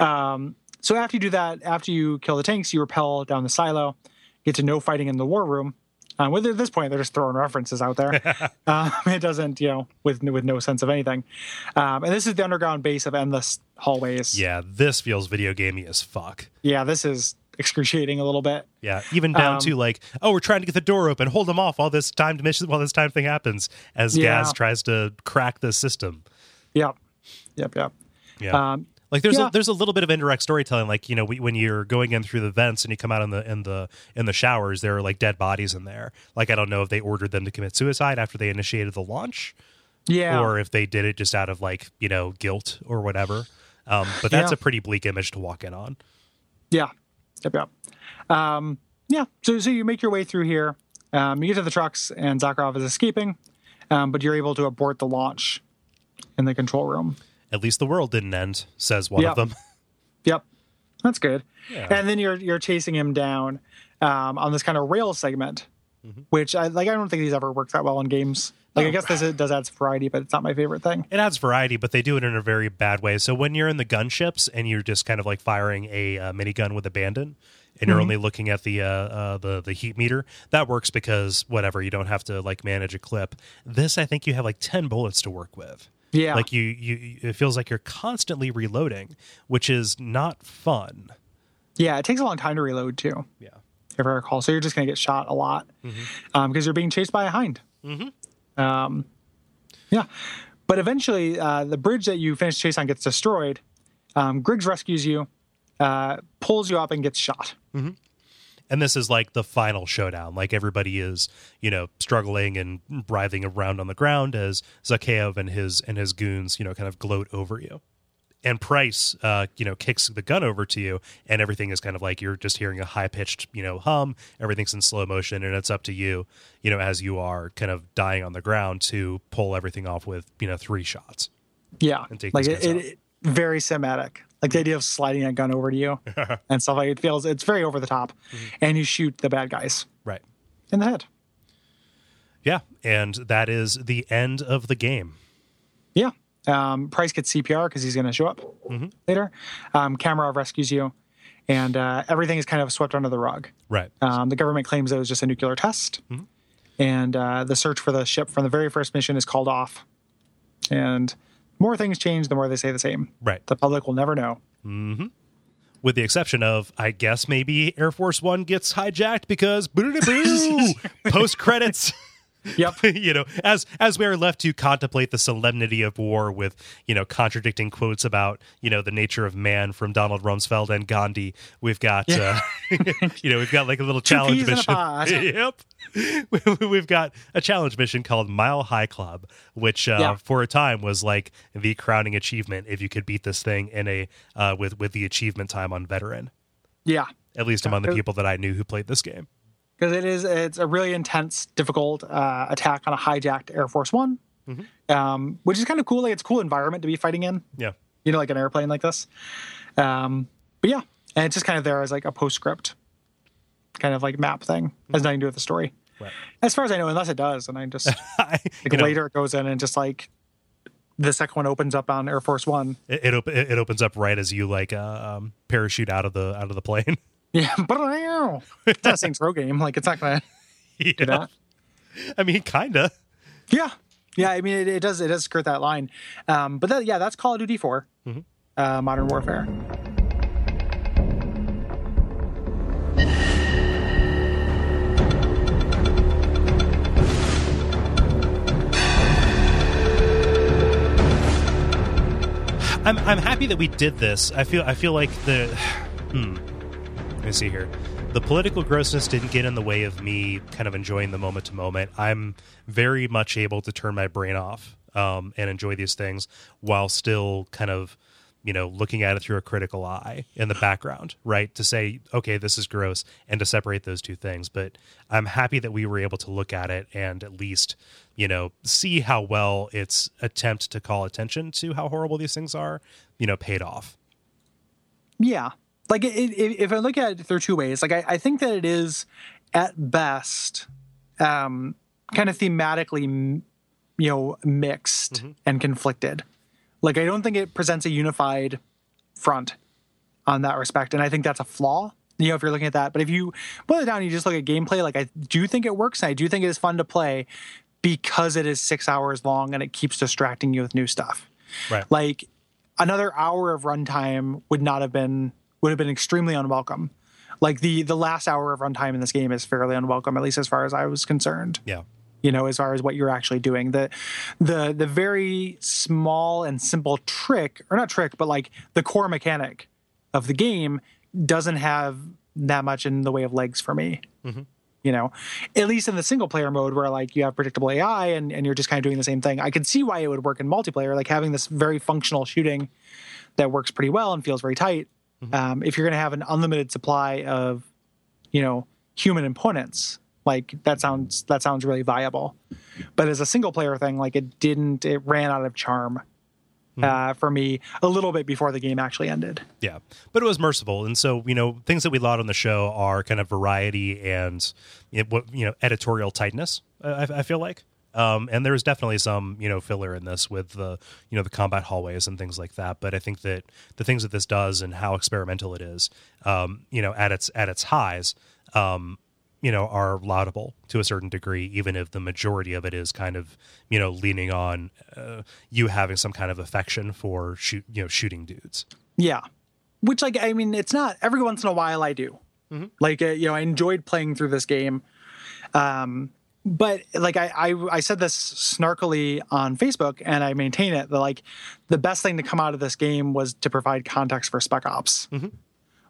Um so after you do that, after you kill the tanks, you repel down the silo, get to no fighting in the war room. Um, with at this point, they're just throwing references out there. um, it doesn't, you know, with with no sense of anything. Um, and this is the underground base of endless hallways. Yeah, this feels video gamey as fuck. yeah, this is excruciating a little bit. Yeah, even down Um, to like, oh, we're trying to get the door open, hold them off while this timed mission, while this time thing happens, as Yeah. Gaz tries to crack the system. Yep, yep, yep. Yeah, Um, like there's yeah. a, there's a little bit of indirect storytelling, like you know we, when you're going in through the vents and you come out in the in the in the showers, there are like dead bodies in there. Like I don't know if they ordered them to commit suicide after they initiated the launch, yeah, or if they did it just out of like you know guilt or whatever. Um, but that's Yeah. a pretty bleak image to walk in on. yeah, yep, yep. Um, yeah. So, so you make your way through here. Um, you get to the trucks, and Zakharov is escaping, um, but you're able to abort the launch in the control room. At least the world didn't end, says one Yeah. of them. Yep, that's good. And then you're you're chasing him down um, on this kind of rail segment, which I like. I don't think these ever work that well in games. Like I guess this is, does add variety, but it's not my favorite thing. it adds variety, but they do it in a very bad way. So when you're in the gunships and you're just kind of like firing a uh, minigun with abandon, and you're only looking at the uh, uh, the the heat meter, that works because whatever you don't have to like manage a clip. This, I think, you have like ten bullets to work with. Yeah, Like you, you, it feels like you're constantly reloading, which is not fun. yeah. It takes a long time to reload too. Yeah, if I recall. So you're just going to get shot a lot Mm-hmm. because you're being chased by a hind. Um, yeah, but eventually uh, the bridge that you finish chase on gets destroyed. Um, Griggs rescues you, uh, pulls you up, and gets shot. And this is like the final showdown. Like everybody is, you know, struggling and writhing around on the ground as Zakhaev and his and his goons, you know, kind of gloat over you. And Price, uh, you know, kicks the gun over to you, and everything is kind of like you're just hearing a high pitched, you know, hum. Everything's in slow motion, and it's up to you, you know, as you are kind of dying on the ground to pull everything off with, you know, three shots. Yeah, And take like it, it, it- very cinematic. Like the idea of sliding a gun over to you and stuff like it feels it's very over the top, Mm-hmm. and you shoot the bad guys Right. in the head. Yeah, and that is the end of the game. Yeah. Um, Price gets CPR because he's going to show up later. Um, Kamarov rescues you, and uh, everything is kind of swept under the rug. Right. Um, the government claims it was just a nuclear test, and uh, the search for the ship from the very first mission is called off. And more things change, the more they say the same. Right. The public will never know. with the exception of I guess maybe Air Force One gets hijacked because boo post credits. Yep. you know, as as we are left to contemplate the solemnity of war with you know contradicting quotes about you know the nature of man from Donald Rumsfeld and Gandhi, we've got uh, you know we've got like a little challenge peas in a mission. yep, we've got a challenge mission called Mile High Club, which uh, Yeah. for a time was like the crowning achievement if you could beat this thing in a uh, with with the achievement time on veteran. Yeah. At least among the people that I knew who played this game. Because it is, it's a really intense, difficult uh, attack on a hijacked Air Force One, um, which is kind of cool. Like it's a cool environment to be fighting in. Yeah. you know, like an airplane like this. Um, but yeah, and it's just kind of there as like a postscript, kind of like map thing. Has nothing to do with the story, Right. as far as I know. Unless it does, and I just like you know, later it goes in and just like the second one opens up on Air Force One. it it, op- it opens up right as you like uh, um, parachute out of the out of the plane. Yeah, but it's not a Saints Row game. Like it's not gonna Yeah. do that. I mean, kinda. Yeah, yeah. I mean, it, it does. It does skirt that line. Um, but that, yeah, that's Call of Duty 4 uh, Modern Warfare. I'm I'm happy that we did this. I feel I feel like the hmm. Let me see here. The political grossness didn't get in the way of me kind of enjoying the moment to moment. I'm very much able to turn my brain off um, and enjoy these things while still kind of you know looking at it through a critical eye in the background right to say okay this is gross and to separate those two things but i'm happy that we were able to look at it and at least you know see how well its attempt to call attention to how horrible these things are you know paid off Yeah. Like it, it, if I look at it through two ways, like I, I think that it is at best um, kind of thematically, you know, mixed and conflicted. Like I don't think it presents a unified front on that respect, and I think that's a flaw. You know, if you're looking at that, but if you boil it down, and you just look at gameplay. Like I do think it works, and I do think it is fun to play because it is six hours long and it keeps distracting you with new stuff right like another hour of runtime would not have been would have been extremely unwelcome. Like the the last hour of runtime in this game is fairly unwelcome, at least as far as I was concerned. yeah You know, as far as what you're actually doing. The the the very small and simple trick, or not trick, but like the core mechanic of the game doesn't have that much in the way of legs for me. You know, at least in the single player mode where like you have predictable AI and, and you're just kind of doing the same thing. I could see why it would work in multiplayer, like having this very functional shooting that works pretty well and feels very tight. Um, if you're going to have an unlimited supply of, you know, human opponents, like that sounds that sounds really viable. But as a single player thing, like it didn't, it ran out of charm uh, for me a little bit before the game actually ended. Yeah, but it was merciful, and so you know things that we laud on the show are kind of variety and you know, what you know editorial tightness. I, I feel like, um, and there's definitely some you know filler in this with the you know the combat hallways and things like that. But I think that the things that this does and how experimental it is, um, you know, at its at its highs. Um, you know are laudable to a certain degree even if the majority of it is kind of you know leaning on uh, you having some kind of affection for shoot you know shooting dudes Yeah. Which, like, I mean, it's not every once in a while I do. Like, uh, you know, I enjoyed playing through this game. Um, but like I, I I said this snarkily on Facebook and I maintain it that like the best thing to come out of this game was to provide context for Spec Ops.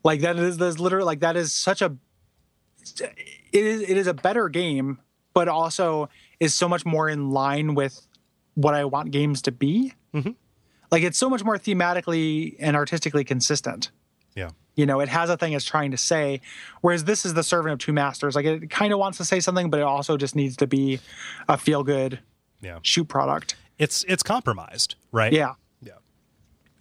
Like that is that's literally like that is such a it is it is a better game, but also is so much more in line with what I want games to be. Mm-hmm. Like it's so much more thematically and artistically consistent. yeah You know, it has a thing it's trying to say, whereas this is the servant of two masters. Like it kind of wants to say something, but it also just needs to be a feel good yeah shoot product. it's it's compromised right Yeah, yeah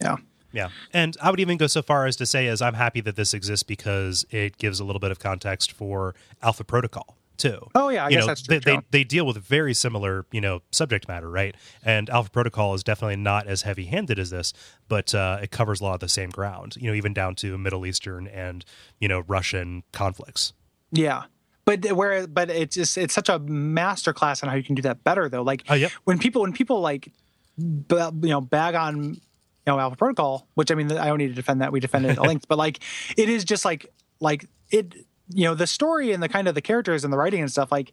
yeah, yeah and i would even go so far as to say as i'm happy that this exists because it gives a little bit of context for alpha protocol too Oh, yeah, I you guess know, that's true, they, they, they deal with very similar you know subject matter right and alpha protocol is definitely not as heavy handed as this but uh, it covers a lot of the same ground you know even down to middle eastern and you know russian conflicts yeah. But where, but it's just it's such a master class on how you can do that better though. Like Oh, yep. when people when people like ba- you know bag on you know Alpha Protocol, which I mean I don't need to defend that we defended it at length, but like it is just like like it you know the story and the kind of the characters and the writing and stuff like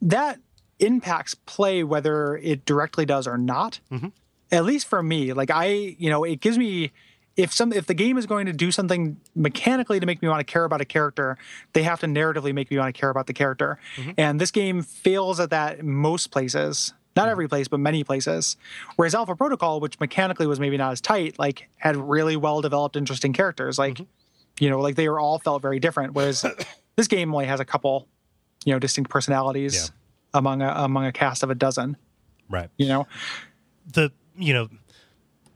that impacts play whether it directly does or not. Mm-hmm. At least for me, like I you know it gives me if some if the game is going to do something mechanically to make me want to care about a character, they have to narratively make me want to care about the character. Mm-hmm. And this game fails at that most places. Not every place, but many places. Whereas Alpha Protocol, which mechanically was maybe not as tight, like had really well developed, interesting characters. Like, mm-hmm. you know, like they were all felt very different. Whereas this game only has a couple, you know, distinct personalities among a among a cast of a dozen. right You know, the you know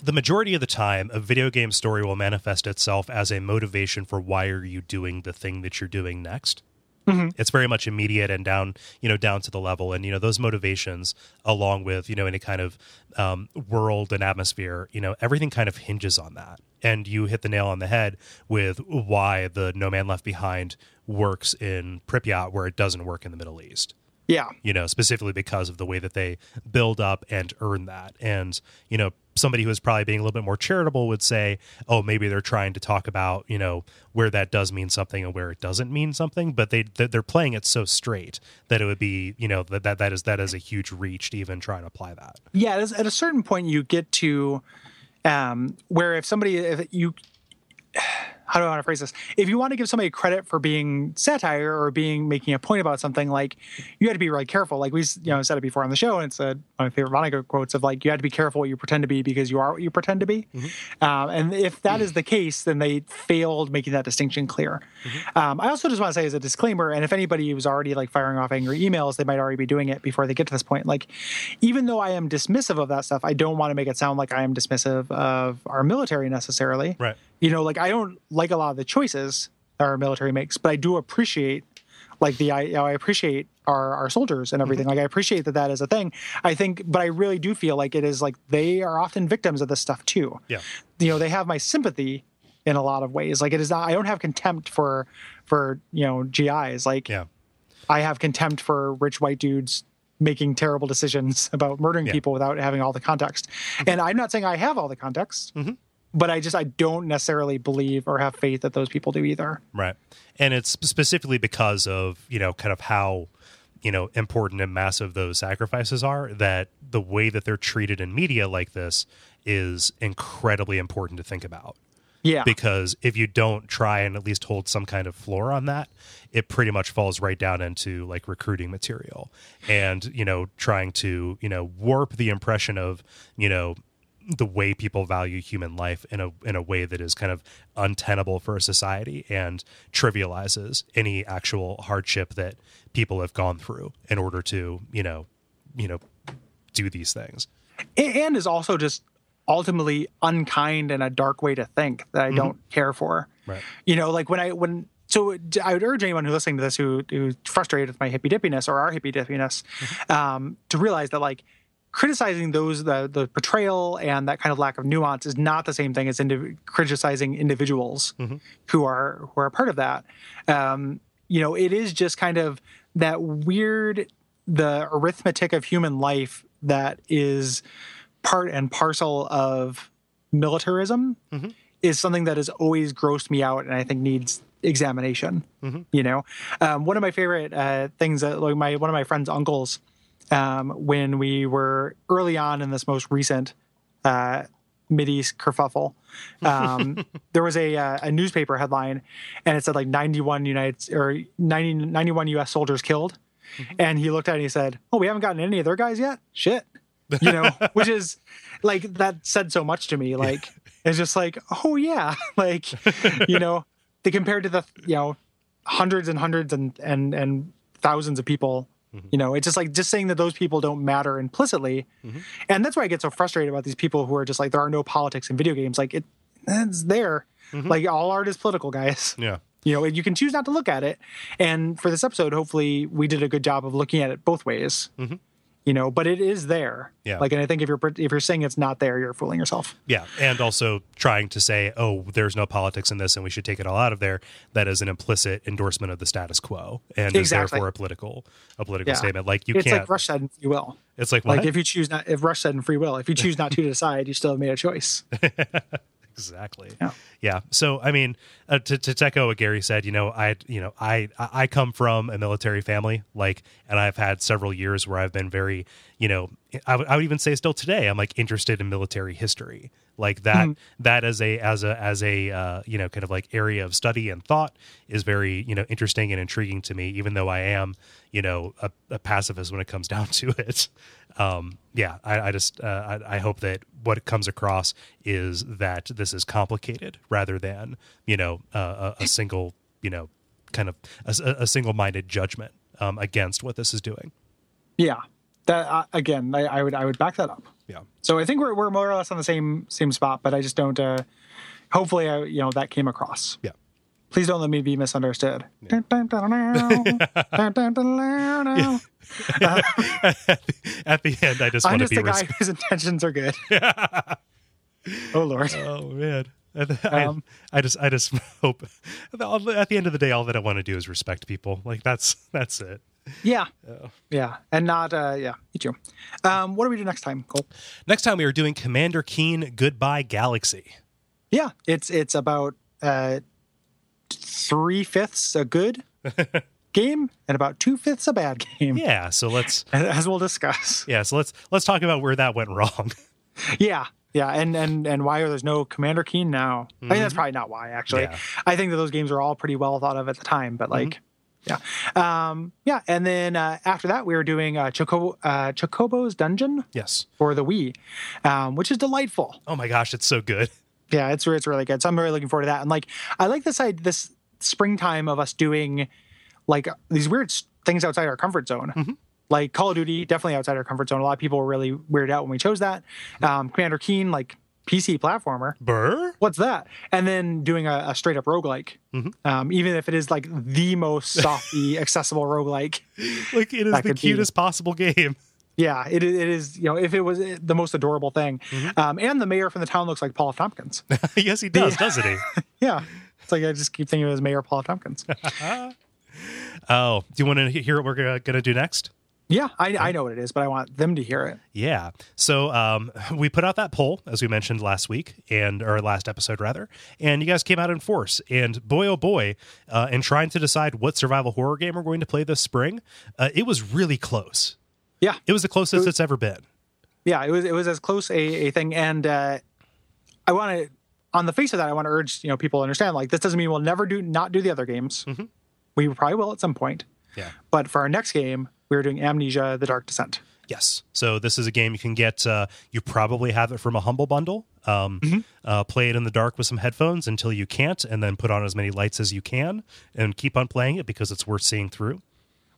the majority of the time a video game story will manifest itself as a motivation for why are you doing the thing that you're doing next it's very much immediate and down you know down to the level. And you know those motivations along with you know any kind of um, world and atmosphere you know everything kind of hinges on that. And you hit the nail on the head with why the no man left behind works in pripyat where it doesn't work in the middle east. Yeah, you know, specifically because of the way that they build up and earn that. And, you know, somebody who is probably being a little bit more charitable would say, oh, maybe they're trying to talk about, you know, where that does mean something and where it doesn't mean something, but they they're playing it so straight that it would be, you know, that that, that is that is a huge reach to even try and apply that. yeah. At a- certain point, you get to um, where if somebody if you how do I want to phrase this? If you want to give somebody credit for being satire or being making a point about something, like you had to be really careful. Like we, you know, said it before on the show, and it's a, one of my favorite Vonnegut quotes of like you had to be careful what you pretend to be because you are what you pretend to be. Um, and if that is the case, then they failed making that distinction clear. Um, I also just want to say as a disclaimer, and if anybody was already like firing off angry emails, they might already be doing it before they get to this point. Like, even though I am dismissive of that stuff, I don't want to make it sound like I am dismissive of our military necessarily Right. You know like i don't like a lot of the choices that our military makes but i do appreciate like the i, I appreciate our our soldiers and everything. Mm-hmm. Like i appreciate that that is a thing. I think but i really do feel like it is like they are often victims of this stuff too. Yeah. you know they have my sympathy in a lot of ways. Like it is not i don't have contempt for for you know gis like Yeah. i have contempt for rich white dudes making terrible decisions about murdering Yeah. people without having all the context. Mm-hmm. And i'm not saying i have all the context mm-hmm. But i just i don't necessarily believe or have faith that those people do either Right. And it's specifically because of, you know, kind of how, you know, important and massive those sacrifices are that the way that they're treated in media like this is incredibly important to think about. yeah Because if you don't try and at least hold some kind of floor on that, it pretty much falls right down into like recruiting material and, you know, trying to, you know, warp the impression of, you know, the way people value human life in a in a way that is kind of untenable for a society and trivializes any actual hardship that people have gone through in order to you know you know do these things and is also just ultimately unkind and a dark way to think that I don't care for. Right. You know, like when I when so I would urge anyone who's listening to this who who's frustrated with my hippy dippiness or our hippy dippiness um, to realize that like criticizing those the the portrayal and that kind of lack of nuance is not the same thing as indiv- criticizing individuals who are who are a part of that. Um, you know, it is just kind of that weird the arithmetic of human life that is part and parcel of militarism is something that has always grossed me out and I think needs examination. You know, um, one of my favorite uh, things that like my one of my friend's uncles, um, when we were early on in this most recent uh, Mideast kerfuffle, um, there was a uh, a newspaper headline, and it said like 91 United or 90, 91 U.S. soldiers killed, and he looked at it and he said, "Oh, we haven't gotten any of their guys yet. Shit." you know, which is like that said so much to me. Like it's just like, oh yeah, like you know, they compared to the you know hundreds and hundreds and and and thousands of people. Mm-hmm. You know, it's just like just saying that those people don't matter implicitly, mm-hmm. and that's why I get so frustrated about these people who are just like there are no politics in video games. Like it, it's there. Mm-hmm. Like all art is political, guys. Yeah. You know you can choose not to look at it. And for this episode hopefully we did a good job of looking at it both ways you know but it is there Yeah. like and i think if you're if you're saying it's not there you're fooling yourself Yeah, and also trying to say, "Oh, there's no politics in this, and we should take it all out of there." That is an implicit endorsement of the status quo, and is therefore a political a political yeah statement. Like you it's can't. like rush that in Freewill it's like what? like if you choose not if rush said in Freewill if you choose not to decide you still have made a choice exactly. Yeah. So I mean, uh, to to echo what Gary said, you know, I you know I I I come from a military family, like, and I've had several years where I've been very, you know, I would- even say still today, I'm like interested in military history, like that that as a as a as a uh, you know kind of like area of study and thought is very you know interesting and intriguing to me, even though I am you know a, a pacifist when it comes down to it. Um, yeah, I, I just uh, I, I hope that what comes across is that this is complicated rather than you know uh, a, a single you know kind of a, a single-minded judgment um, against what this is doing. yeah that uh, again I, I would i would back that up Yeah, so i think we're, we're more or less on the same same spot but i just don't uh hopefully i you know that came across yeah. Please don't let me be misunderstood. Dun, dun, dun, dun. At the end, I just I'm want to just be. a guy whose intentions are good. oh Lord. oh man. I, Um, I just I just hope at the end of the day all that I want to do is respect people like that's that's it Yeah. Yeah. And not uh yeah, me too. Um what do we do next time, Kole? next time we are doing Commander Keen Goodbye Galaxy Yeah. It's it's about uh three fifths a good game and about two fifths a bad game. yeah so let's As we'll discuss. yeah so let's let's talk about where that went wrong Yeah. Yeah, and and and why there's no Commander Keen now? I think that's probably not why. Actually, Yeah. I think that those games are all pretty well thought of at the time. But like, yeah, um, yeah. And then uh, after that, we were doing uh, Chocobo, uh, Chocobo's Dungeon Yes. for the Wii, um, which is delightful. Oh my gosh, it's so good. Yeah, it's it's really good. So I'm really looking forward to that. And like, I like this side this springtime of us doing like these weird things outside our comfort zone. Like Call of Duty, definitely outside our comfort zone. A lot of people were really weirded out when we chose that. Um, Commander Keen, like PC platformer. Burr? What's that? And then doing a, a straight up roguelike, um, even if it is like the most softy, accessible roguelike. Like it is the could be- cutest possible game. Yeah, it, it is. You know, if it was the most adorable thing, um, and the mayor from the town looks like Paul. Tompkins. yes, he does, doesn't he? yeah, it's like I just keep thinking of his Mayor Paul. Tompkins. Oh, do you want to hear what we're going to do next? Yeah, I, I know what it is, but I want them to hear it. Yeah. So um, we put out that poll as we mentioned last week and or last episode rather, and you guys came out in force. And boy, oh boy, uh, in trying to decide what survival horror game we're going to play this spring, uh, it was really close. Yeah, It was the closest it's ever been. yeah, it was it was as close a, a thing, and uh, I want to, on the face of that, I want to urge you know people to understand like this doesn't mean we'll never do not do the other games. We probably will at some point, Yeah. but for our next game, we're doing Amnesia: The Dark Descent. Yes. So this is a game you can get. Uh, you probably have it from a humble bundle. Um, uh, play it in the dark with some headphones until you can't, and then put on as many lights as you can, and keep on playing it because it's worth seeing through.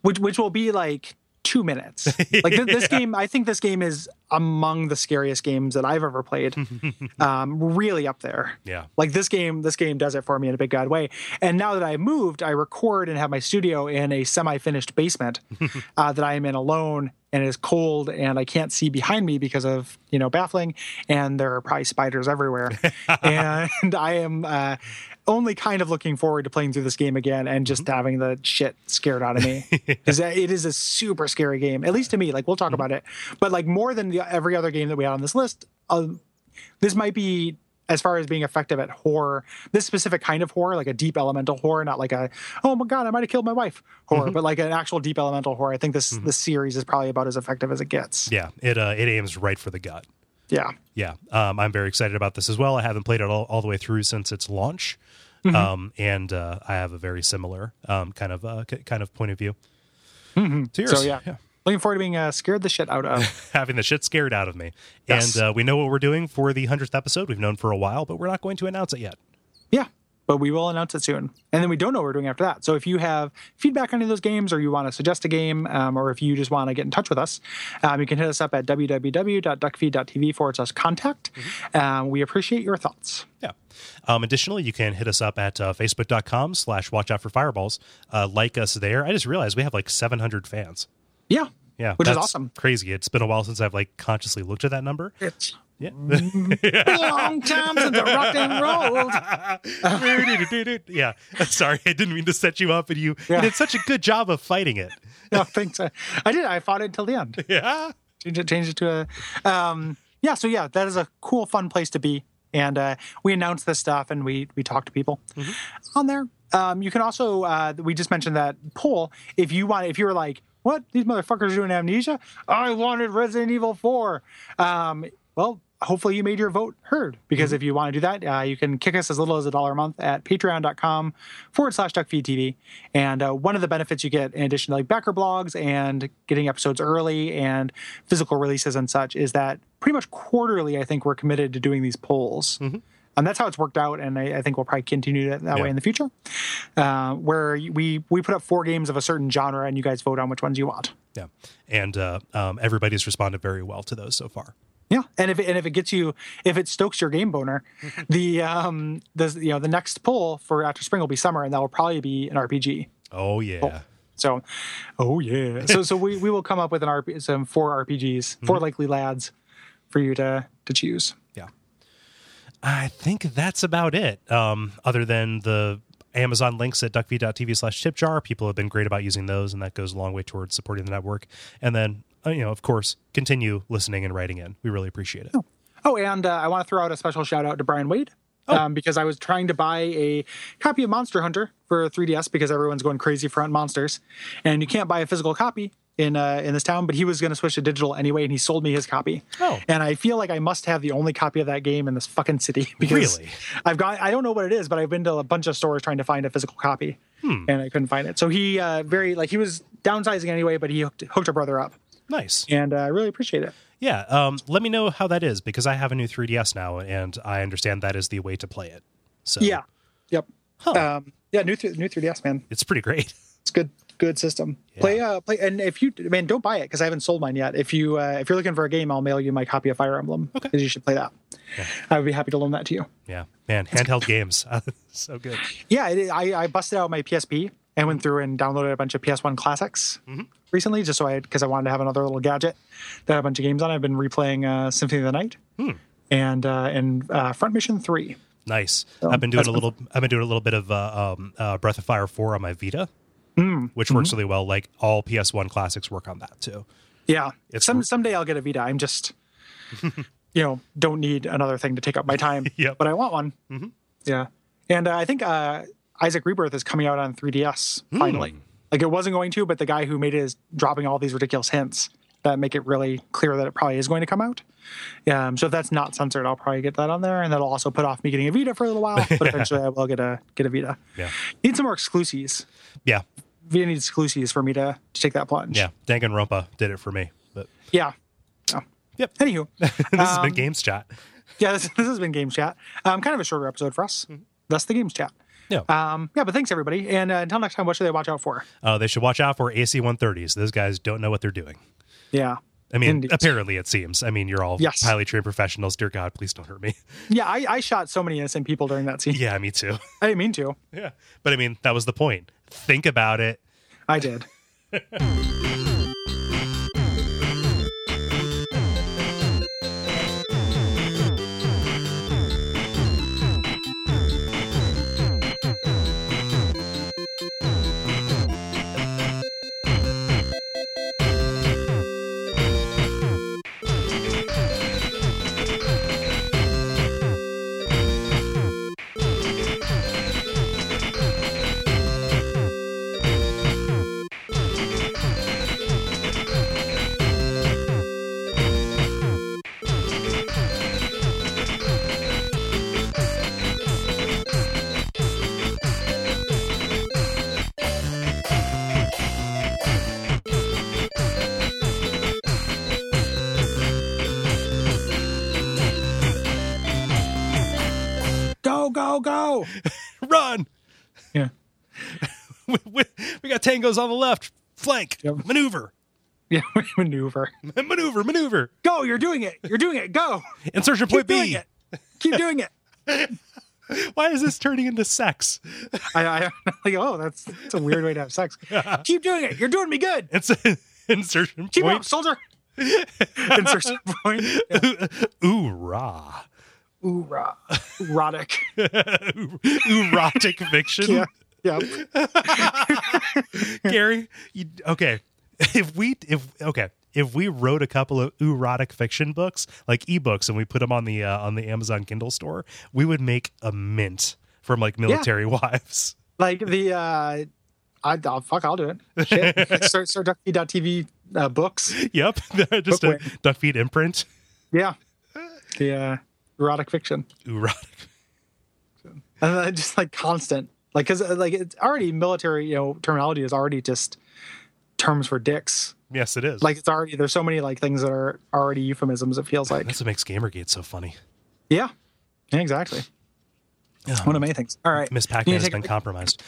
which which will be like two minutes. Like th- this game, I think this game is among the scariest games that I've ever played. um, really up there. Yeah. Like this game, this game does it for me in a big god way. And now that I moved, I record and have my studio in a semi-finished basement uh, that I am in alone. And it is cold, and I can't see behind me because of you know baffling, and there are probably spiders everywhere. and I am uh, only kind of looking forward to playing through this game again and just having the shit scared out of me because it is a super scary game, at least to me. Like we'll talk about it, but like more than the, every other game that we had on this list, uh, this might be as far as being effective at horror. This specific kind of horror, like a deep elemental horror, not like a oh my god, I might have killed my wife horror, but like an actual deep elemental horror. I think this this series is probably about as effective as it gets. Yeah. It uh, it aims right for the gut. Yeah. Yeah, um, I'm very excited about this as well. I haven't played it all, all the way through since its launch, um, and uh, I have a very similar um, kind of uh, k- kind of point of view. To yours. So yeah. Looking forward to being uh, scared the shit out of. having the shit scared out of me. Yes. And uh, we know what we're doing for the hundredth episode. We've known for a while, but we're not going to announce it yet. Yeah, but we will announce it soon. And then we don't know what we're doing after that. So if you have feedback on any of those games or you want to suggest a game um, or if you just want to get in touch with us, um, you can hit us up at www.duckfeed.tv forward slash contact. Um, we appreciate your thoughts. Yeah. Um, additionally, you can hit us up at uh, facebook.com slash watch out for fireballs. Uh, like us there. I just realized we have like 700 fans. Yeah. Yeah. Which is awesome. Crazy. It's been a while since I've like consciously looked at that number. It's Yeah. long time since I rocked and rolled. yeah. Sorry. I didn't mean to set you up and you, Yeah. you did such a good job of fighting it. No, thanks. I I did. I fought it until the end. Yeah. change it, change it to a um yeah so yeah that is a cool fun place to be and uh we announce this stuff and we we talk to people. On there um you can also uh we just mentioned that poll. If you want if you're like what? These motherfuckers are doing amnesia? I wanted resident evil 4 um well hopefully you made your vote heard. Because if you want to do that uh, you can kick us as little as a dollar a month at patreon.com forward slash duckfeedtv. And uh, one of the benefits you get in addition to like backer blogs and getting episodes early and physical releases and such is that pretty much quarterly i think we're committed to doing these polls. And that's how it's worked out and i, I think we'll probably continue it that Yeah. way in the future. Uh, where we we put up four games of a certain genre and you guys vote on which ones you want. Yeah. And uh, um, everybody's responded very well to those so far. Yeah, and if it, and if it gets you, if it stokes your game boner, the um the you know the next poll for after spring will be summer, and that will probably be an RPG. Oh, yeah. So, oh yeah. so so we, we will come up with an RP, some four RPGs, 4 likely lads, for you to to choose. Yeah. I think that's about it. Um, other than the Amazon links at duckfeed.tv slash tipjar, people have been great about using those, and that goes a long way towards supporting the network. And then, uh, you know, of course, continue listening and writing in. We really appreciate it. Oh, and uh, I want to throw out a special shout out to Brian Wade. Um, because I was trying to buy a copy of Monster Hunter for 3DS because everyone's going crazy for monsters, and you can't buy a physical copy in uh, in this town, but he was going to switch to digital anyway, and he sold me his copy. Oh. and I feel like I must have the only copy of that game in this fucking city because Really? I've got I don't know what it is, but I've been to a bunch of stores trying to find a physical copy, Hmm. and I couldn't find it. So he uh, very like he was downsizing anyway, but he hooked, hooked our brother up, Nice. and uh, I really appreciate it. Yeah. Um, let me know how that is because I have a new 3DS now, and I understand that is the way to play it. So Yeah, yep, Huh. um, yeah. New th- new 3ds man, it's pretty great. it's good good system. Play uh play and if you man don't buy it because I haven't sold mine yet. If you uh, if you're looking for a game, I'll mail you my copy of Fire Emblem Okay. because you should play that. I would be happy to loan that to you. Yeah, man, handheld games, so good. Yeah, it, I I busted out my PSP and went through and downloaded a bunch of PS1 classics recently just so I because I wanted to have another little gadget that had a bunch of games on. I've been replaying uh, Symphony of the Night and uh, and uh, Front Mission Three. Nice. So, I've been doing a been little. I've been doing a little bit of uh, um, uh, Breath of Fire four on my Vita, Hmm. which works really well. Like all PS1 classics work on that too. Yeah, It's- some someday I'll get a Vita. I'm just, you know, don't need another thing to take up my time. Yep. but I want one. Yeah, and uh, I think uh, Isaac Rebirth is coming out on 3DS finally. Like it wasn't going to, but the guy who made it is dropping all these ridiculous hints that make it really clear that it probably is going to come out. Um, so if that's not censored, I'll probably get that on there, and that'll also put off me getting a Vita for a little while. But eventually, I will get a get a Vita. Yeah. Need some more exclusives. Yeah, Vita needs exclusives for me to, to take that plunge. yeah. Danganronpa did it for me. But Yeah. Oh. Yep. Anywho, this has Um, been Games Chat. yeah, this, this has been Games Chat. Um, kind of a shorter episode for us. That's the Games Chat. Yeah. Um, yeah, but thanks everybody. And uh, until next time, what should they watch out for? Uh, they should watch out for AC 130s. Those guys don't know what they're doing. Yeah. I mean, Indeed. apparently it seems. I mean, you're all Yes. highly trained professionals. Dear God, please don't hurt me. Yeah, I, I shot so many innocent people during that scene. yeah, me too. I didn't mean to. Yeah, but I mean, that was the point. Think about it. I did. tangos on the left. Flank. Yep. Maneuver. Yeah, maneuver. Maneuver. Maneuver. Go, you're doing it. You're doing it. Go. Insertion Keep point doing B. it. Keep doing it. Why is this turning into sex? I, I like, oh, that's, that's a weird way to have sex. Keep doing it. You're doing me good. It's insertion Keep up, point. soldier. Insertion point. Yeah. Ooh, rah. Ooh, rah. erotic. Erotic fiction. Yeah. Yeah. Gary, you, okay. If we if okay, if we wrote a couple of erotic fiction books, like ebooks, and we put them on the uh, on the Amazon Kindle store, we would make a mint from like military wives. Like the uh I, I'll, fuck, I'll do it. Shit. start, start duckfeed.tv uh, books. Yep, just a Book duck feed imprint. Yeah. The uh, erotic fiction. Erotic. And then just like constant. Like, cause uh, like it's already military, you know, terminology is already just terms for dicks. Yes, it is. Like it's already, there's so many like things that are already euphemisms. It feels like, that's what makes Gamergate so funny. yeah, yeah exactly. One of many things. All right. Miss Pac-Man has take a been compromised.